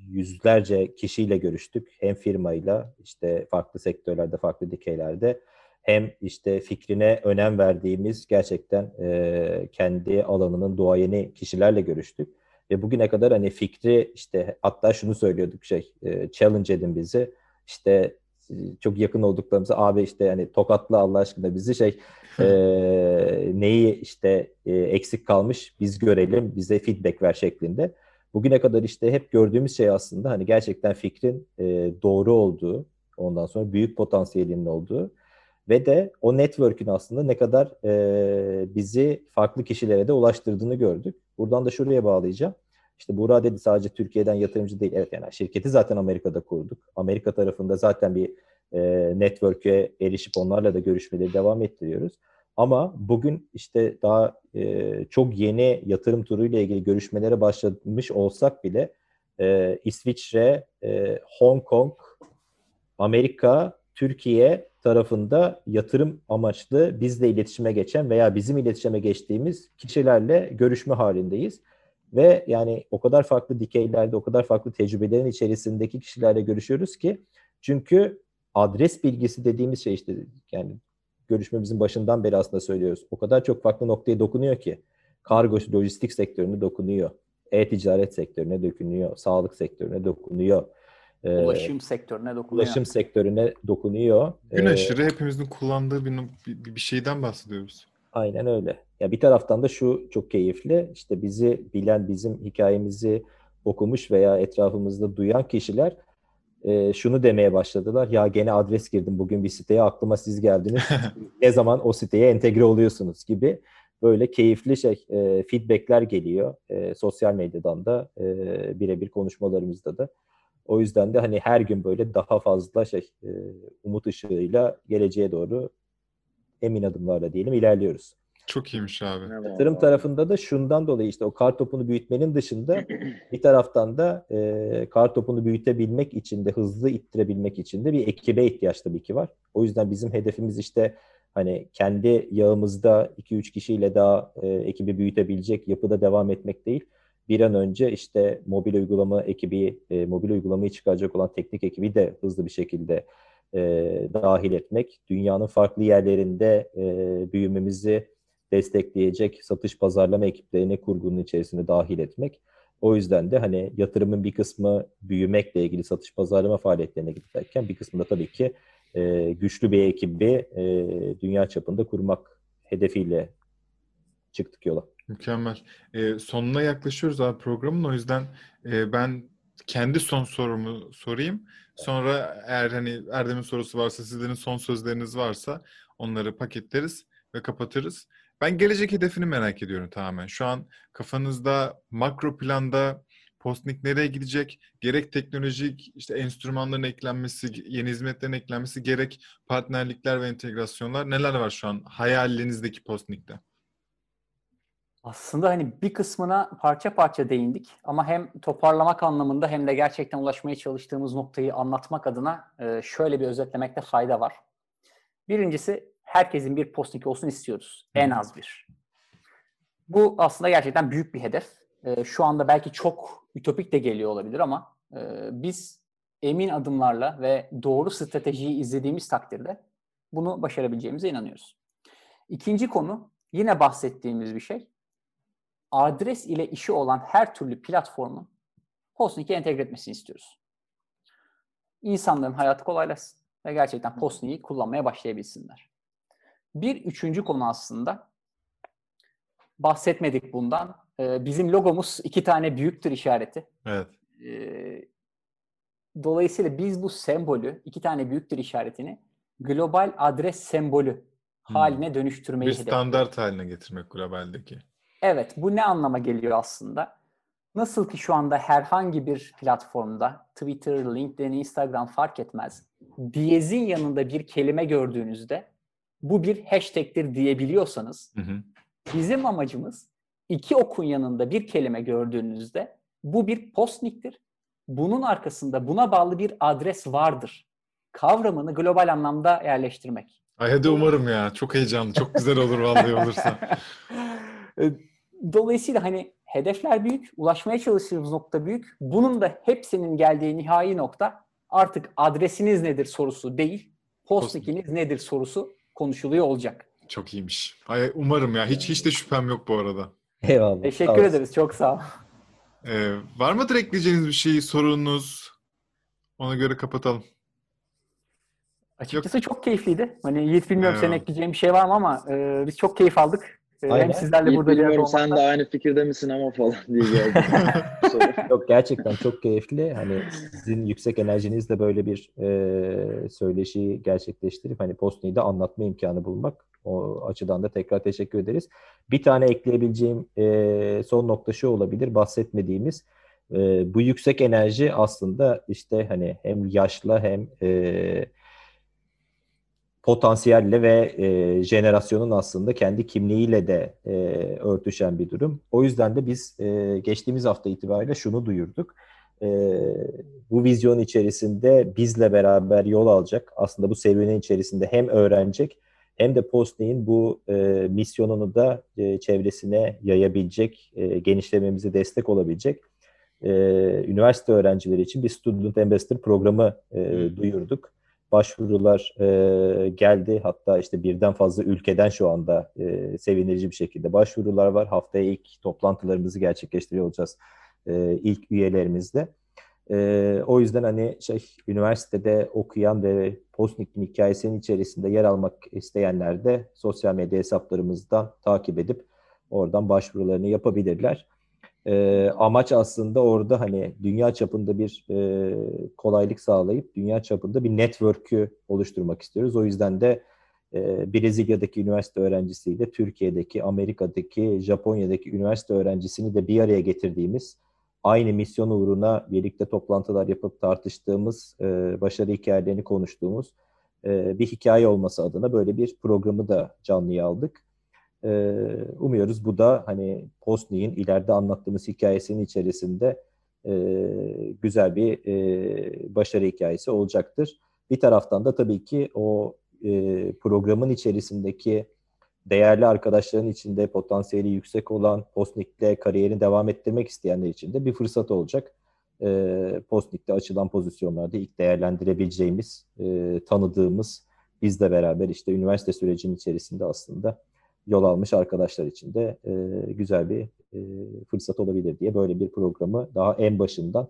yüzlerce kişiyle görüştük. Hem firmayla işte farklı sektörlerde, farklı dikeylerde hem işte fikrine önem verdiğimiz gerçekten e, kendi alanının duayeni kişilerle görüştük. Ve bugüne kadar hani fikri işte hatta şunu söylüyorduk şey e, challenge edin bizi işte e, çok yakın olduklarımızı abi işte yani tokatla Allah aşkına bizi şey e, neyi işte e, eksik kalmış biz görelim bize feedback ver şeklinde. Bugüne kadar işte hep gördüğümüz şey aslında hani gerçekten fikrin e, doğru olduğu ondan sonra büyük potansiyelinin olduğu ve de o network'ün aslında ne kadar e, bizi farklı kişilere de ulaştırdığını gördük. Buradan da şuraya bağlayacağım. İşte Buğra dedi sadece Türkiye'den yatırımcı değil. Evet yani şirketi zaten Amerika'da kurduk. Amerika tarafında zaten bir e, network'e erişip onlarla da görüşmeleri devam ettiriyoruz. Ama bugün işte daha e, çok yeni yatırım turuyla ilgili görüşmelere başlamış olsak bile e, İsviçre, e, Hong Kong, Amerika, Türkiye tarafında yatırım amaçlı bizle iletişime geçen veya bizim iletişime geçtiğimiz kişilerle görüşme halindeyiz. Ve yani o kadar farklı dikeylerde, o kadar farklı tecrübelerin içerisindeki kişilerle görüşüyoruz ki çünkü adres bilgisi dediğimiz şey işte yani görüşmemizin başından beri aslında söylüyoruz. O kadar çok farklı noktaya dokunuyor ki kargo lojistik sektörüne dokunuyor. E-ticaret sektörüne dokunuyor. Sağlık sektörüne dokunuyor. Ulaşım ee, sektörüne dokunuyor. Ulaşım sektörüne dokunuyor. Gün aşırı ee, hepimizin kullandığı bir, bir, bir şeyden bahsediyoruz. Aynen öyle. Ya bir taraftan da şu çok keyifli. İşte bizi bilen, bizim hikayemizi okumuş veya etrafımızda duyan kişiler e, şunu demeye başladılar. Ya gene adres girdim bugün bir siteye aklıma siz geldiniz. ne zaman o siteye entegre oluyorsunuz gibi böyle keyifli şey e, feedbackler geliyor. E, sosyal medyadan da e, birebir konuşmalarımızda da. O yüzden de hani her gün böyle daha fazla şey e, umut ışığıyla geleceğe doğru emin adımlarla diyelim ilerliyoruz. Çok iyiymiş abi. Yatırım tarafında da şundan dolayı işte o kar topunu büyütmenin dışında bir taraftan da e, kar topunu büyütebilmek için de hızlı ittirebilmek için de bir ekibe ihtiyaç tabii ki var. O yüzden bizim hedefimiz işte hani kendi yağımızda 2-3 kişiyle daha e, ekibi büyütebilecek yapıda devam etmek değil. Bir an önce işte mobil uygulama ekibi, e, mobil uygulamayı çıkaracak olan teknik ekibi de hızlı bir şekilde e, dahil etmek. Dünyanın farklı yerlerinde e, büyümemizi destekleyecek satış pazarlama ekiplerini kurgunun içerisine dahil etmek. O yüzden de hani yatırımın bir kısmı büyümekle ilgili satış pazarlama faaliyetlerine giderken bir kısmı da tabii ki e, güçlü bir ekibi e, dünya çapında kurmak hedefiyle çıktık yola. Mükemmel. E, sonuna yaklaşıyoruz abi programın. O yüzden e, ben kendi son sorumu sorayım. Sonra eğer hani Erdem'in sorusu varsa, sizlerin son sözleriniz varsa onları paketleriz ve kapatırız. Ben gelecek hedefini merak ediyorum tamamen. Şu an kafanızda makro planda Postnik nereye gidecek? Gerek teknolojik işte enstrümanların eklenmesi, yeni hizmetlerin eklenmesi, gerek partnerlikler ve entegrasyonlar neler var şu an hayalinizdeki Postnik'te? Aslında hani bir kısmına parça parça değindik ama hem toparlamak anlamında hem de gerçekten ulaşmaya çalıştığımız noktayı anlatmak adına şöyle bir özetlemekte fayda var. Birincisi herkesin bir postnik olsun istiyoruz. En az bir. Bu aslında gerçekten büyük bir hedef. E, şu anda belki çok ütopik de geliyor olabilir ama e, biz emin adımlarla ve doğru stratejiyi izlediğimiz takdirde bunu başarabileceğimize inanıyoruz. İkinci konu yine bahsettiğimiz bir şey. Adres ile işi olan her türlü platformun Postnik'e entegre etmesini istiyoruz. İnsanların hayatı kolaylaşsın ve gerçekten Postnik'i kullanmaya başlayabilsinler. Bir üçüncü konu aslında bahsetmedik bundan. Ee, bizim logomuz iki tane büyüktür işareti. Evet. Ee, dolayısıyla biz bu sembolü, iki tane büyüktür işaretini global adres sembolü hmm. haline dönüştürmeyi Bir standart haline getirmek globaldeki. Evet, bu ne anlama geliyor aslında? Nasıl ki şu anda herhangi bir platformda Twitter, LinkedIn, Instagram fark etmez. Diyezin yanında bir kelime gördüğünüzde bu bir hashtag'tir diyebiliyorsanız hı hı. bizim amacımız iki okun yanında bir kelime gördüğünüzde bu bir postniktir. Bunun arkasında buna bağlı bir adres vardır. Kavramını global anlamda yerleştirmek. Ay hadi umarım ya. Çok heyecanlı. Çok güzel olur vallahi olursa. Dolayısıyla hani hedefler büyük, ulaşmaya çalıştığımız nokta büyük. Bunun da hepsinin geldiği nihai nokta artık adresiniz nedir sorusu değil, postnikiniz nedir sorusu konuşuluyor olacak. Çok iyiymiş. Ay, umarım ya. Hiç hiç de şüphem yok bu arada. Eyvallah. Teşekkür ederiz. Çok sağ ol. Ee, var mıdır ekleyeceğiniz bir şey, sorunuz? Ona göre kapatalım. Açıkçası Yok. çok keyifliydi. Hani Yiğit bilmiyorum evet. senin ekleyeceğin bir şey var mı ama e, biz çok keyif aldık. Aynen. Hem sizlerle burada bir. Sen de aynı fikirde misin ama falan diye geldi. Yok gerçekten çok keyifli. Hani sizin yüksek enerjinizle böyle bir e, söyleşiyi gerçekleştirip hani Postni'yi de anlatma imkanı bulmak. O açıdan da tekrar teşekkür ederiz. Bir tane ekleyebileceğim e, son nokta şu olabilir. Bahsetmediğimiz e, bu yüksek enerji aslında işte hani hem yaşla hem e, potansiyelle ve e, jenerasyonun aslında kendi kimliğiyle de e, örtüşen bir durum. O yüzden de biz e, geçtiğimiz hafta itibariyle şunu duyurduk. E, bu vizyon içerisinde bizle beraber yol alacak, aslında bu serüvenin içerisinde hem öğrenecek hem de Postney'in bu e, misyonunu da e, çevresine yayabilecek, e, genişlememize destek olabilecek e, üniversite öğrencileri için bir Student Ambassador programı e, duyurduk başvurular e, geldi. Hatta işte birden fazla ülkeden şu anda e, sevindirici bir şekilde başvurular var. Haftaya ilk toplantılarımızı gerçekleştiriyor olacağız e, ilk üyelerimizle. E, o yüzden hani şey üniversitede okuyan ve Postnik'in hikayesinin içerisinde yer almak isteyenler de sosyal medya hesaplarımızdan takip edip oradan başvurularını yapabilirler. E, amaç aslında orada hani dünya çapında bir e, kolaylık sağlayıp dünya çapında bir network'ü oluşturmak istiyoruz. O yüzden de e, Brezilya'daki üniversite öğrencisiyle Türkiye'deki, Amerika'daki, Japonya'daki üniversite öğrencisini de bir araya getirdiğimiz, aynı misyon uğruna birlikte toplantılar yapıp tartıştığımız, e, başarı hikayelerini konuştuğumuz e, bir hikaye olması adına böyle bir programı da canlıya aldık. Ee, umuyoruz bu da hani Postni'nin ileride anlattığımız hikayesinin içerisinde e, güzel bir e, başarı hikayesi olacaktır. Bir taraftan da tabii ki o e, programın içerisindeki değerli arkadaşların içinde potansiyeli yüksek olan Postnik'te kariyerini devam ettirmek isteyenler için de bir fırsat olacak. E, Postnik'te açılan pozisyonlarda ilk değerlendirebileceğimiz, e, tanıdığımız, bizle beraber işte üniversite sürecinin içerisinde aslında yol almış arkadaşlar için de e, güzel bir e, fırsat olabilir diye böyle bir programı daha en başından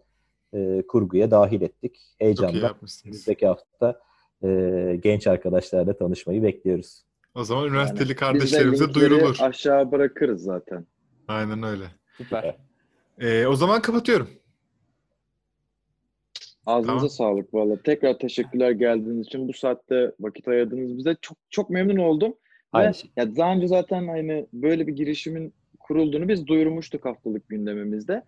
e, kurguya dahil ettik. Heyecanla önümüzdeki hafta e, genç arkadaşlarla tanışmayı bekliyoruz. O zaman üniversiteli yani, kardeşlerimize duyurulur. aşağı bırakırız zaten. Aynen öyle. Süper. Ee, o zaman kapatıyorum. Ağzınıza tamam. sağlık valla. Tekrar teşekkürler geldiğiniz için. Bu saatte vakit ayırdınız bize. Çok çok memnun oldum. Aynı şey. Ya daha önce zaten hani böyle bir girişimin kurulduğunu biz duyurmuştuk haftalık gündemimizde.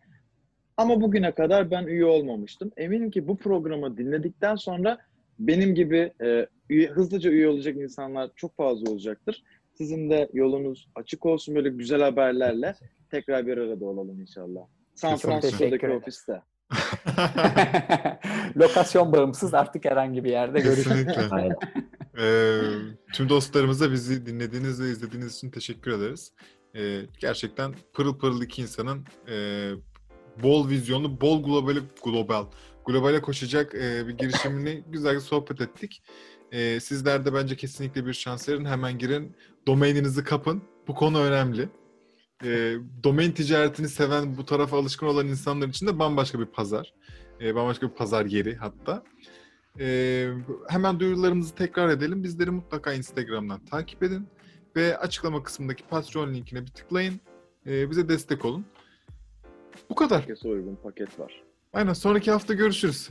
Ama bugüne kadar ben üye olmamıştım. Eminim ki bu programı dinledikten sonra benim gibi e, üye, hızlıca üye olacak insanlar çok fazla olacaktır. Sizin de yolunuz açık olsun böyle güzel haberlerle tekrar bir arada olalım inşallah. San Francisco'daki ofiste. Lokasyon bağımsız artık herhangi bir yerde görüşürüz. Ee, tüm dostlarımıza bizi dinlediğiniz ve izlediğiniz için teşekkür ederiz. Ee, gerçekten pırıl pırıl iki insanın e, bol vizyonlu, bol global, global, globale koşacak e, bir girişimini güzel sohbet ettik. E, sizler de bence kesinlikle bir şans verin. Hemen girin, domaininizi kapın. Bu konu önemli e, domain ticaretini seven, bu tarafa alışkın olan insanlar için de bambaşka bir pazar. E, bambaşka bir pazar yeri hatta. E, hemen duyurularımızı tekrar edelim. Bizleri mutlaka Instagram'dan takip edin. Ve açıklama kısmındaki Patreon linkine bir tıklayın. E, bize destek olun. Bu kadar. Herkese uygun paket var. Aynen. Sonraki hafta görüşürüz.